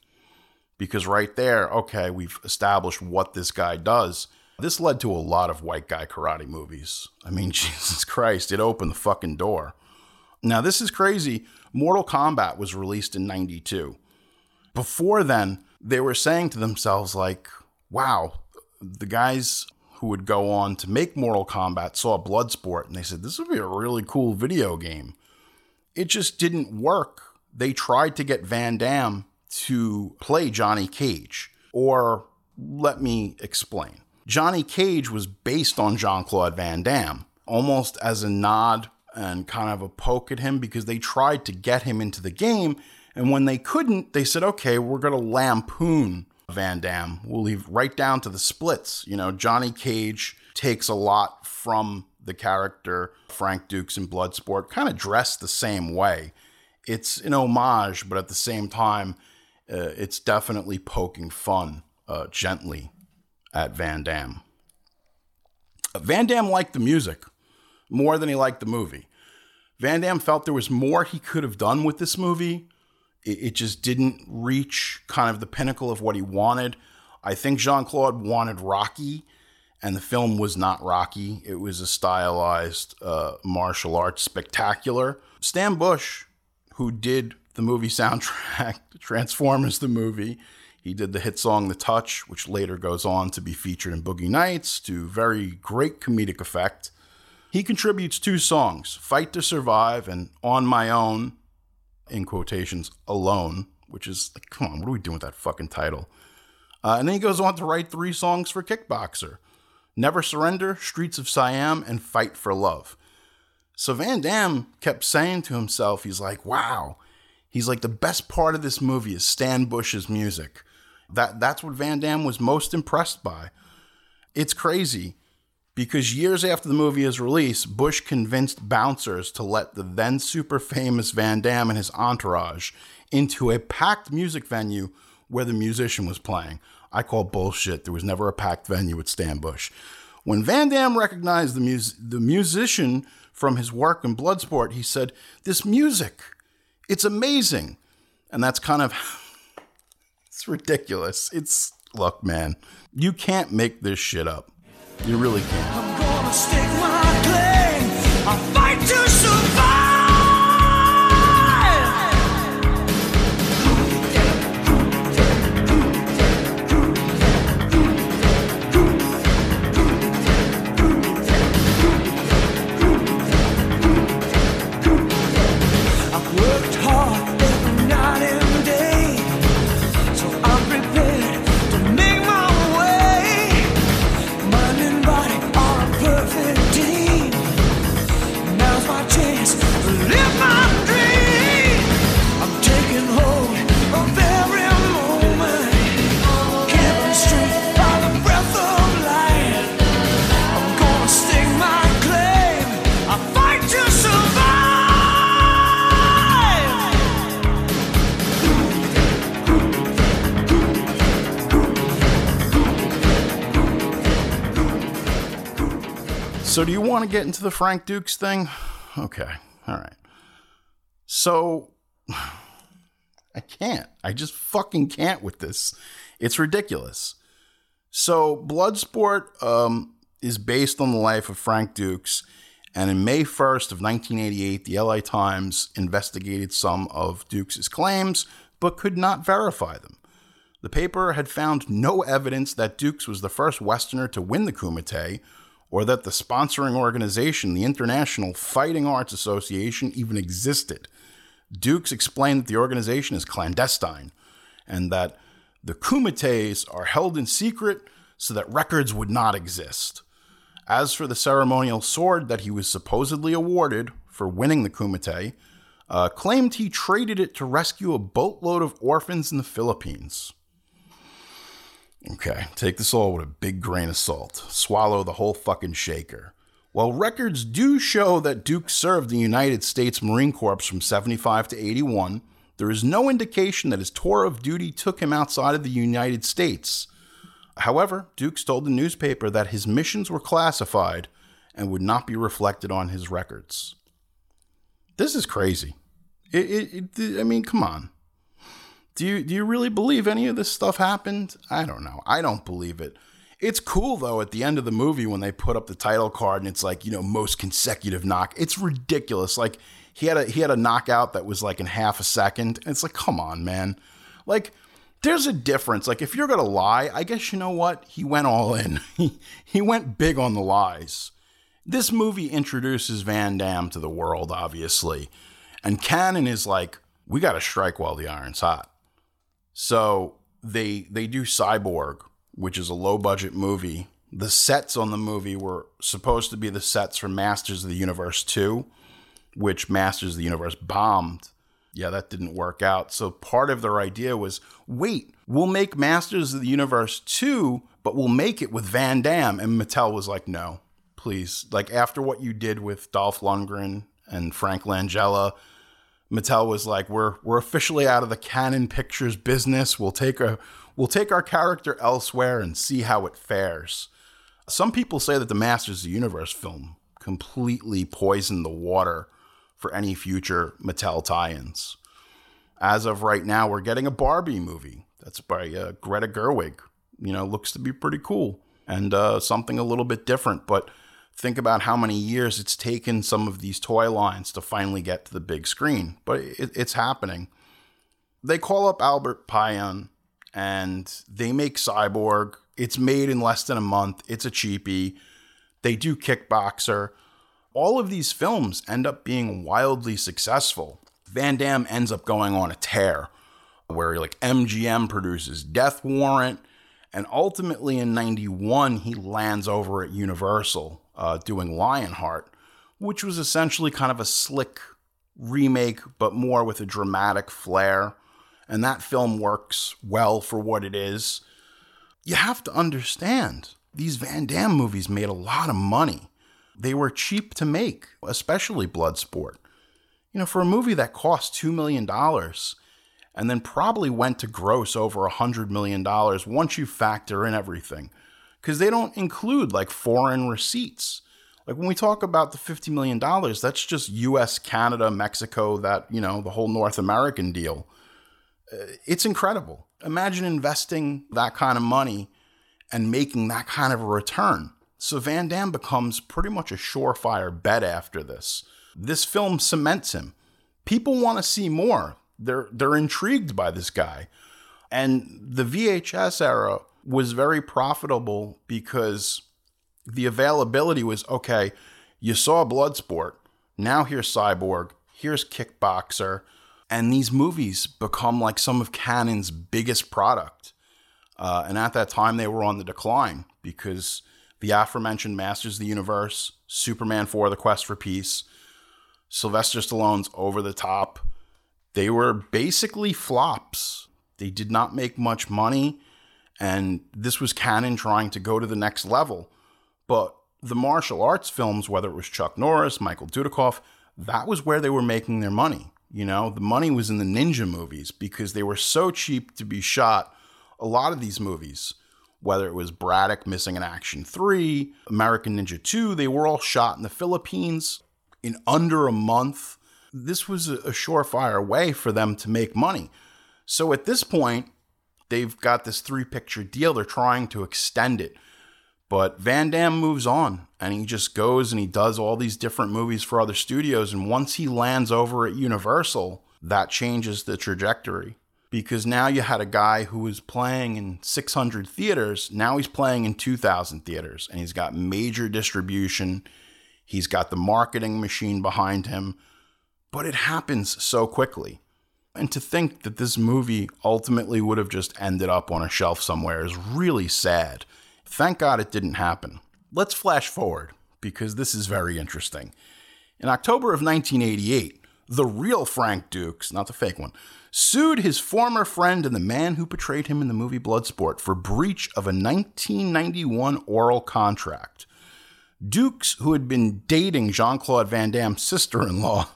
Because right there, okay, we've established what this guy does this led to a lot of white guy karate movies. I mean, Jesus Christ, it opened the fucking door. Now, this is crazy. Mortal Kombat was released in 92. Before then, they were saying to themselves, like, wow, the guys who would go on to make Mortal Kombat saw Bloodsport and they said, this would be a really cool video game. It just didn't work. They tried to get Van Damme to play Johnny Cage. Or let me explain. Johnny Cage was based on Jean Claude Van Damme, almost as a nod and kind of a poke at him because they tried to get him into the game. And when they couldn't, they said, okay, we're going to lampoon Van Damme. We'll leave right down to the splits. You know, Johnny Cage takes a lot from the character Frank Dux in Bloodsport, kind of dressed the same way. It's an homage, but at the same time, uh, it's definitely poking fun uh, gently at Van Damme. Van Damme liked the music more than he liked the movie. Van Damme felt there was more he could have done with this movie. It, it just didn't reach kind of the pinnacle of what he wanted. I think Jean Claude wanted Rocky, and the film was not Rocky. It was a stylized uh, martial arts spectacular. Stan Bush, who did the movie soundtrack, Transformers the movie, he did the hit song The Touch, which later goes on to be featured in Boogie Nights to very great comedic effect. He contributes two songs, Fight to Survive and On My Own, in quotations, alone, which is like, come on, what are we doing with that fucking title? Uh, and then he goes on to write three songs for Kickboxer Never Surrender, Streets of Siam, and Fight for Love. So Van Damme kept saying to himself, he's like, wow, he's like, the best part of this movie is Stan Bush's music That that's what Van Damme was most impressed by. It's crazy because years after the movie is released, Bush convinced bouncers to let the then super famous Van Damme and his entourage into a packed music venue where the musician was playing. I call bullshit. There was never a packed venue at Stan Bush. When Van Damme recognized the, mus- the musician from his work in Bloodsport, he said, This music, it's amazing. And that's kind of, it's ridiculous. It's, look, man, you can't make this shit up. You really can't. So, do you want to get into the Frank Dux thing? Okay. All right. So, I can't. I just fucking can't with this. It's ridiculous. So, Bloodsport um, is based on the life of Frank Dux. And in May 1st of 1988, the LA Times investigated some of Dux' claims, but could not verify them. The paper had found no evidence that Dux was the first Westerner to win the Kumite, or that the sponsoring organization, the International Fighting Arts Association, even existed. Dux explained that the organization is clandestine and that the kumites are held in secret so that records would not exist. As for the ceremonial sword that he was supposedly awarded for winning the kumite, uh, claimed he traded it to rescue a boatload of orphans in the Philippines. Okay, take this all with a big grain of salt. Swallow the whole fucking shaker. While records do show that Dux served the United States Marine Corps from 75 to 81, there is no indication that his tour of duty took him outside of the United States. However, Dux told the newspaper that his missions were classified and would not be reflected on his records. This is crazy. It, it, it, I mean, come on. Do you do you really believe any of this stuff happened? I don't know. I don't believe it. It's cool though at the end of the movie when they put up the title card and it's like, you know, most consecutive knock. It's ridiculous. Like he had a he had a knockout that was like in half a second. And it's like, come on, man. Like there's a difference. Like if you're gonna lie, I guess you know what? He went all in. He he went big on the lies. This movie introduces Van Damme to the world, obviously. And Cannon is like, we gotta strike while the iron's hot. So they they do Cyborg, which is a low budget movie. The sets on the movie were supposed to be the sets from Masters of the Universe 2, which Masters of the Universe bombed. Yeah, that didn't work out. So part of their idea was wait, we'll make Masters of the Universe 2, but we'll make it with Van Damme. And Mattel was like, no, please. Like after what you did with Dolph Lundgren and Frank Langella, Mattel was like, "We're we're officially out of the Cannon Pictures business. We'll take a we'll take our character elsewhere and see how it fares." Some people say that the Masters of the Universe film completely poisoned the water for any future Mattel tie-ins. As of right now, we're getting a Barbie movie that's by uh, Greta Gerwig. You know, looks to be pretty cool and uh, something a little bit different, but think about how many years it's taken some of these toy lines to finally get to the big screen. But it, it's happening. They call up Albert Pyun and they make Cyborg. It's made in less than a month. It's a cheapie. They do Kickboxer. All of these films end up being wildly successful. Van Damme ends up going on a tear where like MGM produces Death Warrant. And ultimately in 91, he lands over at Universal uh, doing Lionheart, which was essentially kind of a slick remake, but more with a dramatic flair. and that film works well for what it is. You have to understand these Van Damme movies made a lot of money. They were cheap to make, especially Bloodsport. You know, for a movie that cost $2 million and then probably went to gross over $100 million once you factor in everything, because they don't include like foreign receipts. Like when we talk about the $50 million, that's just US, Canada, Mexico, that, you know, the whole North American deal. Uh, it's incredible. Imagine investing that kind of money and making that kind of a return. So Van Damme becomes pretty much a surefire bet after this. This film cements him. People want to see more. They're they're intrigued by this guy. And the VHS era was very profitable because the availability was okay, you saw Bloodsport, now here's Cyborg, here's Kickboxer, and these movies become like some of Cannon's biggest product. Uh, and at that time, they were on the decline because the aforementioned Masters of the Universe, Superman 4, The Quest for Peace, Sylvester Stallone's Over the Top, they were basically flops. They did not make much money, and this was Cannon trying to go to the next level. But the martial arts films, whether it was Chuck Norris, Michael Dudikoff, that was where they were making their money. You know, the money was in the ninja movies because they were so cheap to be shot. A lot of these movies, whether it was Braddock Missing in Action 3, American Ninja 2, they were all shot in the Philippines in under a month. This was a surefire way for them to make money. So at this point, they've got this three picture deal. They're trying to extend it. But Van Damme moves on and he just goes and he does all these different movies for other studios. And once he lands over at Universal, that changes the trajectory because now you had a guy who was playing in 600 theaters. Now he's playing in 2,000 theaters and he's got major distribution. He's got the marketing machine behind him. But it happens so quickly. And to think that this movie ultimately would have just ended up on a shelf somewhere is really sad. Thank God it didn't happen. Let's flash forward because this is very interesting. In October of 1988, the real Frank Dux, not the fake one, sued his former friend and the man who portrayed him in the movie Bloodsport for breach of a 1991 oral contract. Dux, who had been dating Jean Claude Van Damme's sister in law,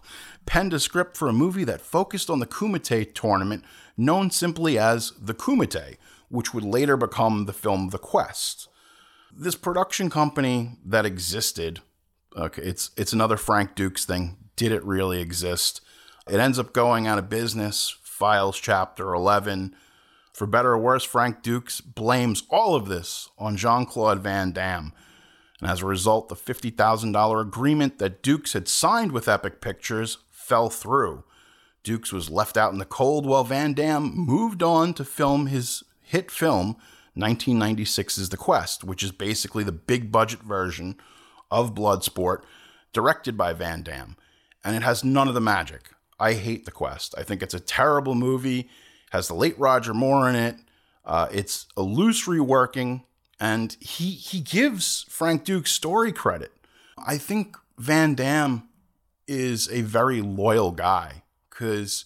penned a script for a movie that focused on the Kumite tournament known simply as the Kumite, which would later become the film The Quest. This production company that existed, okay, it's it's another Frank Dux thing. Did it really exist? It ends up going out of business. Files Chapter 11. For better or worse, Frank Dux blames all of this on Jean Claude Van Damme. And as a result, the $50,000 agreement that Dux had signed with Epic Pictures fell through. Dux was left out in the cold while Van Damme moved on to film his hit film 1996's The Quest, which is basically the big budget version of Bloodsport, directed by Van Damme. And it has none of the magic. I hate The Quest. I think it's a terrible movie. has the late Roger Moore in it. Uh, it's a loose reworking, and he he gives Frank Dux' story credit. I think Van Damme is a very loyal guy because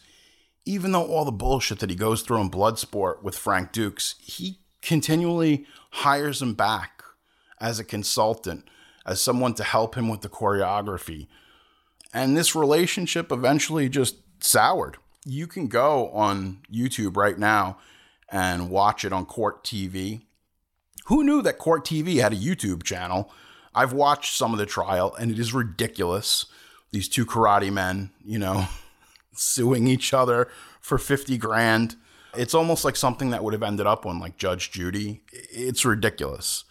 even though all the bullshit that he goes through in Bloodsport with Frank Dux, he continually hires him back as a consultant, as someone to help him with the choreography. And this relationship eventually just soured. You can go on YouTube right now and watch it on Court TV. Who knew that Court TV had a YouTube channel? I've watched some of the trial and it is ridiculous. These two karate men, you know, suing each other for 50 grand. It's almost like something that would have ended up on like Judge Judy. It's ridiculous.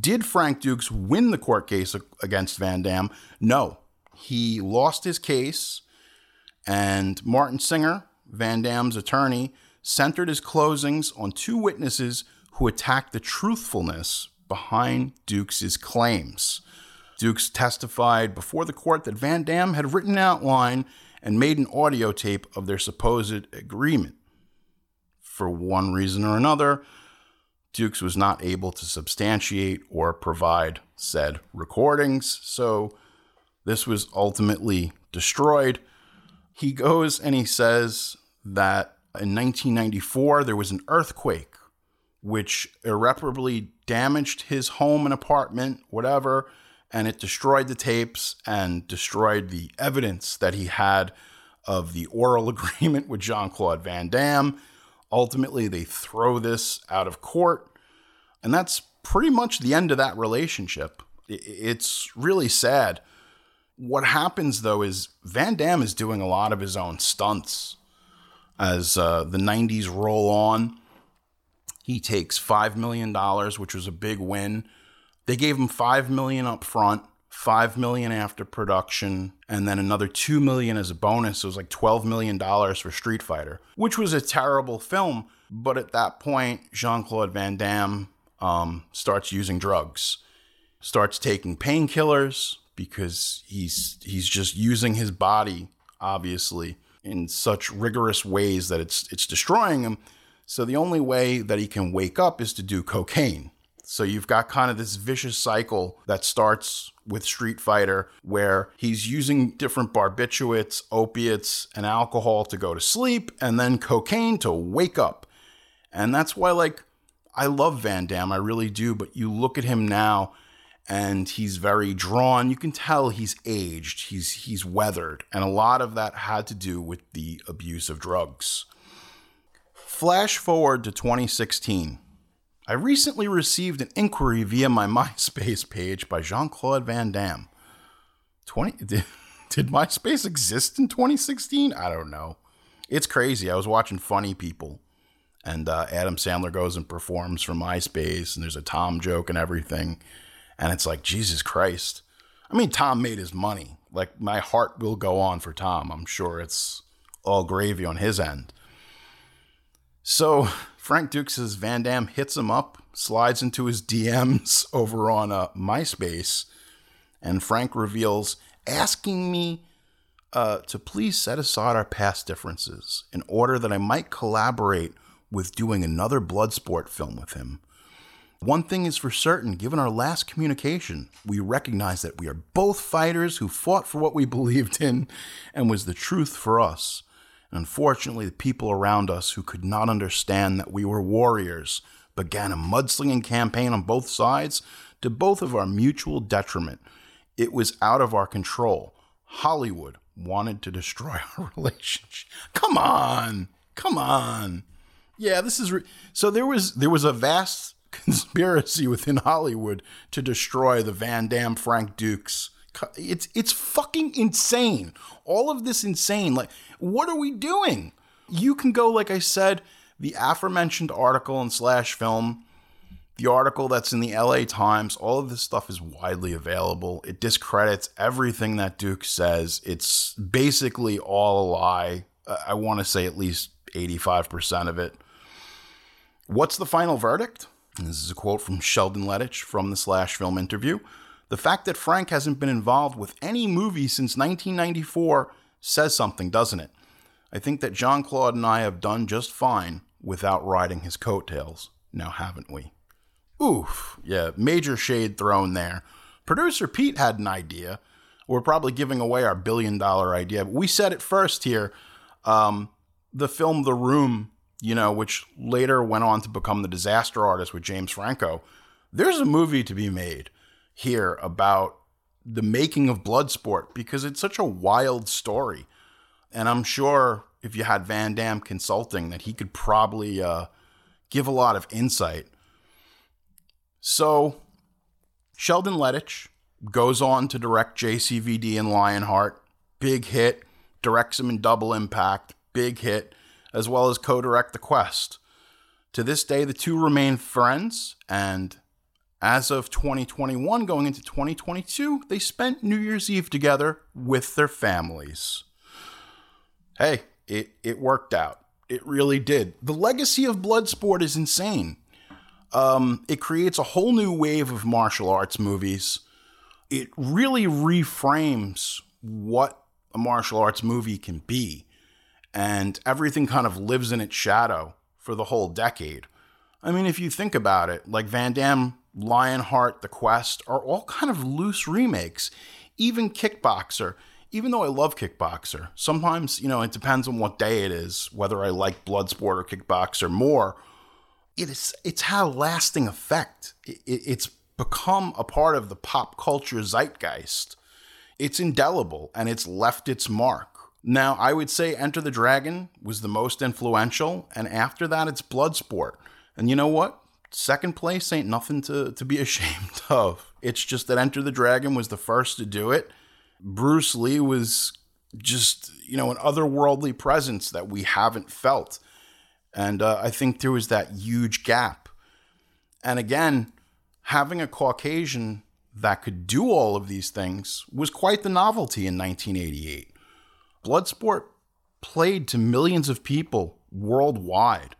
Did Frank Dux win the court case against Van Damme? No. He lost his case, and Martin Singer, Van Damme's attorney, centered his closings on two witnesses who attacked the truthfulness behind Dux' claims. Dux testified before the court that Van Damme had written an outline and made an audio tape of their supposed agreement. For one reason or another, Dux was not able to substantiate or provide said recordings, so this was ultimately destroyed. He goes and he says that In 1994, there was an earthquake which irreparably damaged his home and apartment, whatever, and it destroyed the tapes and destroyed the evidence that he had of the oral agreement with Jean Claude Van Damme. Ultimately, they throw this out of court, and that's pretty much the end of that relationship. It's really sad. What happens though is Van Damme is doing a lot of his own stunts as uh, the 90s roll on. He takes $5 million, which was a big win. They gave him $5 million up front, 5 million after production, and then another 2 million as a bonus. It was like $12 million for Street Fighter, which was a terrible film. But at that point, Jean Claude Van Damme um, starts using drugs, starts taking painkillers because he's he's just using his body, obviously, in such rigorous ways that it's it's destroying him. So the only way that he can wake up is to do cocaine. So you've got kind of this vicious cycle that starts with Street Fighter where he's using different barbiturates, opiates, and alcohol to go to sleep and then cocaine to wake up. And that's why like I love Van Damme, I really do, but you look at him now and he's very drawn. You can tell he's aged, he's he's weathered, and a lot of that had to do with the abuse of drugs. Flash forward to 2016. I recently received an inquiry via my MySpace page by Jean Claude Van Damme. 20 did, did MySpace exist in 2016? I don't know. It's crazy. I was watching Funny People and uh, Adam Sandler goes and performs for MySpace, and there's a Tom joke and everything, and it's like Jesus Christ. I mean, Tom made his money. Like my heart will go on for Tom. I'm sure it's all gravy on his end. So Frank Dux says Van Damme hits him up, slides into his DMs over on uh, MySpace, and Frank reveals asking me uh, to please set aside our past differences in order that I might collaborate with doing another Bloodsport film with him. One thing is for certain given our last communication, we recognize that we are both fighters who fought for what we believed in and was the truth for us. Unfortunately, the people around us who could not understand that we were warriors began a mudslinging campaign on both sides to both of our mutual detriment. It was out of our control. Hollywood wanted to destroy our relationship. Come on. Come on. Yeah, this is re- so there was there was a vast conspiracy within Hollywood to destroy the Van Damme Frank Dux. It's it's fucking insane. All of this insane. Like, what are we doing? You can go, like I said, the aforementioned article in Slash Film, the article that's in the LA Times, all of this stuff is widely available. It discredits everything that Dux says. It's basically all a lie. I want to say at least 85% of it. What's the final verdict? This is a quote from Sheldon Lettich from the Slash Film interview. The fact that Frank hasn't been involved with any movie since 1994 says something, doesn't it? I think that Jean Claude and I have done just fine without riding his coattails, now haven't we? Oof, yeah, major shade thrown there. Producer Pete had an idea. We're probably giving away our billion dollar idea. But we said it first here. Um, the film The Room you know, which later went on to become The Disaster Artist with James Franco. There's a movie to be made here about the making of Bloodsport because it's such a wild story. And I'm sure if you had Van Damme consulting, that he could probably uh, give a lot of insight. So, Sheldon Lettich goes on to direct JCVD and Lionheart. Big hit. Directs him in Double Impact. Big hit as well as co direct The Quest. To this day, the two remain friends, and as of 2021, going into 2022, they spent New Year's Eve together with their families. Hey, it, it worked out. It really did. The legacy of Bloodsport is insane. Um, it creates a whole new wave of martial arts movies. It really reframes what a martial arts movie can be and everything kind of lives in its shadow for the whole decade. I mean, if you think about it, like Van Damme, Lionheart, The Quest are all kind of loose remakes. Even Kickboxer even though I love Kickboxer, sometimes, you know, it depends on what day it is, whether I like Bloodsport or Kickboxer more. It is, it's had a lasting effect. It, it, it's become a part of the pop culture zeitgeist. It's indelible and it's left its mark. Now, I would say Enter the Dragon was the most influential, and after that, it's Bloodsport. And you know what? Second place ain't nothing to, to be ashamed of. It's just that Enter the Dragon was the first to do it. Bruce Lee was just, you know, an otherworldly presence that we haven't felt. And uh, I think there was that huge gap. And again, having a Caucasian that could do all of these things was quite the novelty in 1988. Bloodsport played to millions of people worldwide.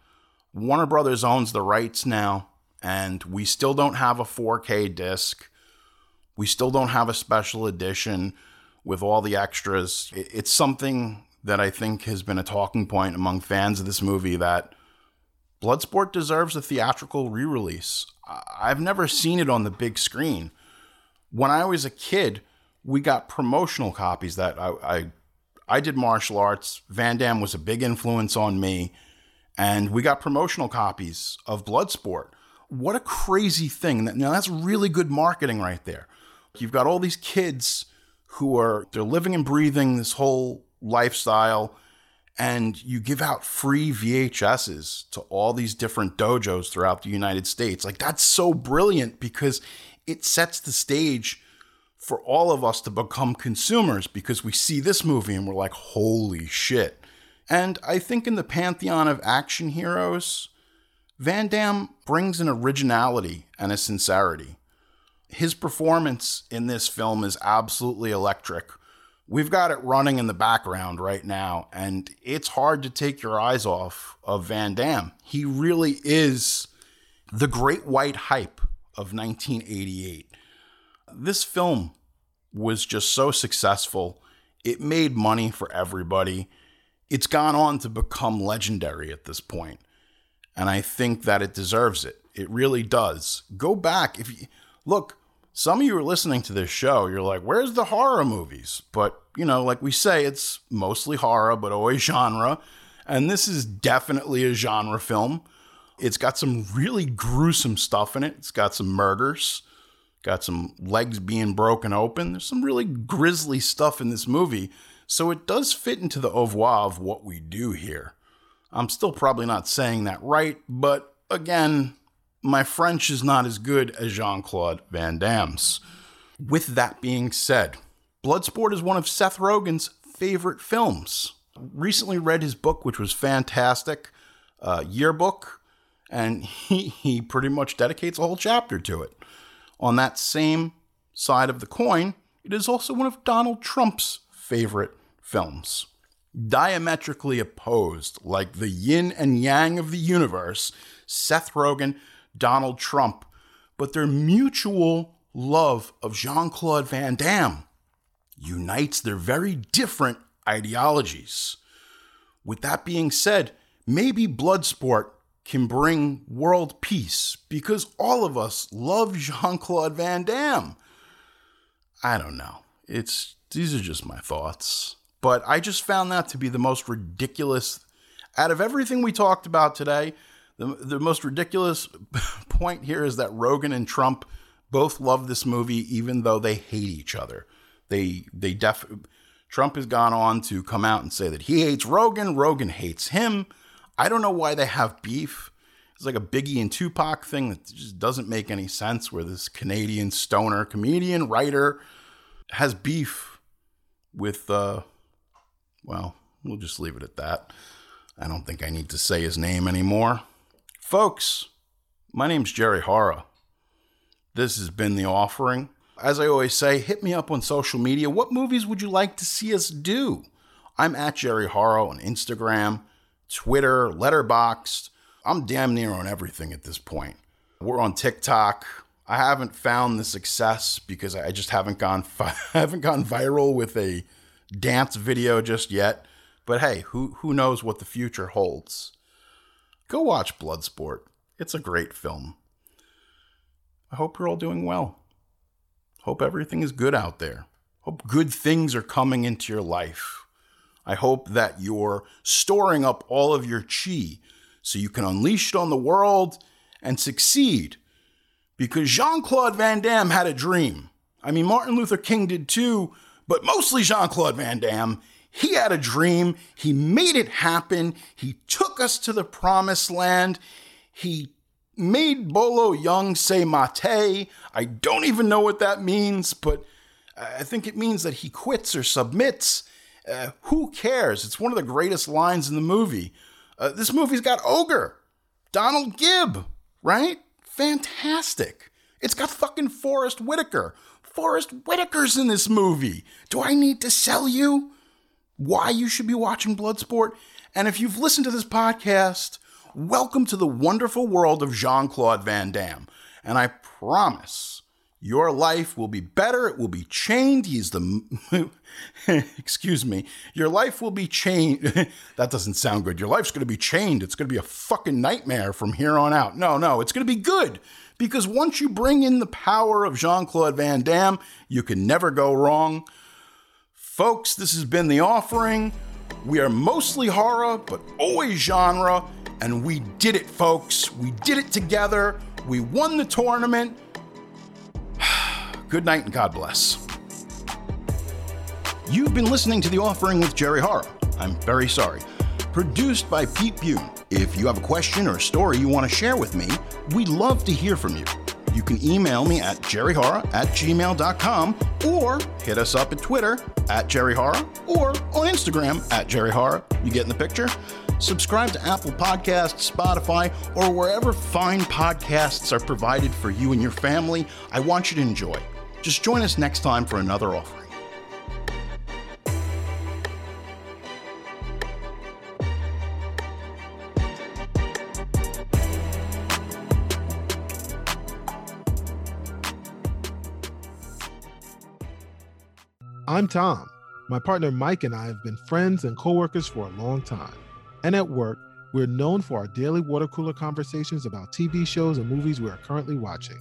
Warner Brothers owns the rights now, and we still don't have a 4K disc. We still don't have a special edition with all the extras. It's something that I think has been a talking point among fans of this movie that Bloodsport deserves a theatrical re release. I've never seen it on the big screen. When I was a kid, we got promotional copies that I, I, I did martial arts. Van Damme was a big influence on me, and we got promotional copies of Bloodsport. What a crazy thing! Now that's really good marketing right there. You've got all these kids who are they're living and breathing this whole lifestyle and you give out free VHSs to all these different dojos throughout the United States. Like that's so brilliant because it sets the stage for all of us to become consumers because we see this movie and we're like, holy shit. And I think in the pantheon of action heroes, Van Damme brings an originality and a sincerity. His performance in this film is absolutely electric. We've got it running in the background right now, and it's hard to take your eyes off of Van Damme. He really is the great white hype of 1988. This film was just so successful. It made money for everybody. It's gone on to become legendary at this point, and I think that it deserves it. It really does. Go back if you look, some of you are listening to this show, you're like, where's the horror movies? But, you know, like we say, it's mostly horror, but always genre. And this is definitely a genre film. It's got some really gruesome stuff in it. It's got some murders, got some legs being broken open. There's some really grisly stuff in this movie. So it does fit into the au revoir of what we do here. I'm still probably not saying that right, but again, my French is not as good as Jean Claude Van Damme's. With that being said, Bloodsport is one of Seth Rogen's favorite films. Recently read his book, which was fantastic, uh, yearbook, and he, he pretty much dedicates a whole chapter to it. On that same side of the coin, it is also one of Donald Trump's favorite films. Diametrically opposed, like the yin and yang of the universe, Seth Rogen Donald Trump, but their mutual love of Jean Claude Van Damme unites their very different ideologies. With that being said, maybe Bloodsport can bring world peace because all of us love Jean Claude Van Damme. I don't know. It's these are just my thoughts. But I just found that to be the most ridiculous out of everything we talked about today. The, the most ridiculous point here is that Rogen and Trump both love this movie, even though they hate each other. They they def Trump has gone on to come out and say that he hates Rogen, Rogen hates him. I don't know why they have beef. It's like a Biggie and Tupac thing that just doesn't make any sense. Where this Canadian stoner comedian writer has beef with, uh, well, we'll just leave it at that. I don't think I need to say his name anymore. Folks, my name's Jerry Horror. This has been The Offering. As I always say, hit me up on social media. What movies would you like to see us do? I'm at Jerry Horror on Instagram, Twitter, Letterboxd. I'm damn near on everything at this point. We're on TikTok. I haven't found the success because I just haven't gone haven't gone viral with a dance video just yet. But hey, who who knows what the future holds? Go watch Bloodsport. It's a great film. I hope you're all doing well. Hope everything is good out there. Hope good things are coming into your life. I hope that you're storing up all of your chi so you can unleash it on the world and succeed. Because Jean Claude Van Damme had a dream. I mean, Martin Luther King did too, but mostly Jean Claude Van Damme. He had a dream. He made it happen. He took us to the promised land. He made Bolo Yeung say mate. I don't even know what that means, but I think it means that he quits or submits. Uh, who cares? It's one of the greatest lines in the movie. Uh, this movie's got Ogre, Donald Gibb, right? Fantastic. It's got fucking Forest Whitaker. Forest Whitaker's in this movie. Do I need to sell you why you should be watching Bloodsport? And if you've listened to this podcast, welcome to the wonderful world of Jean Claude Van Damme. And I promise your life will be better. It will be chained. He's the. excuse me. Your life will be chained. that doesn't sound good. Your life's going to be chained. It's going to be a fucking nightmare from here on out. No, no, it's going to be good. Because once you bring in the power of Jean Claude Van Damme, you can never go wrong. Folks, this has been The Offering. We are mostly horror, but always genre. And we did it, folks. We did it together. We won the tournament. Good night and God bless. You've been listening to The Offering with Jerry Horror. I'm very sorry. Produced by Pete Bune. If you have a question or a story you want to share with me, we'd love to hear from you. You can email me at jerryhorror at gmail.com or hit us up at Twitter at jerryhorror or on Instagram at jerryhorror. You getting the picture? Subscribe to Apple Podcasts, Spotify, or wherever fine podcasts are provided for you and your family. I want you to enjoy. Just join us next time for another offering. I'm Tom. My partner Mike and I have been friends and coworkers for a long time. And at work, we're known for our daily water cooler conversations about TV shows and movies we are currently watching.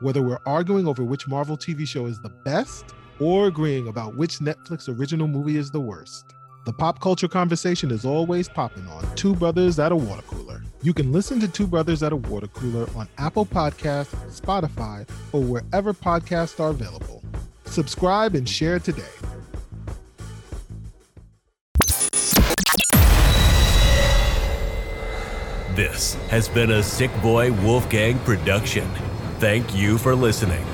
Whether we're arguing over which Marvel TV show is the best or agreeing about which Netflix original movie is the worst. The pop culture conversation is always popping on Two Brothers at a Water Cooler. You can listen to Two Brothers at a Water Cooler on Apple Podcasts, Spotify, or wherever podcasts are available. Subscribe and share today. This has been a Sick Boy Wolfgang production. Thank you for listening.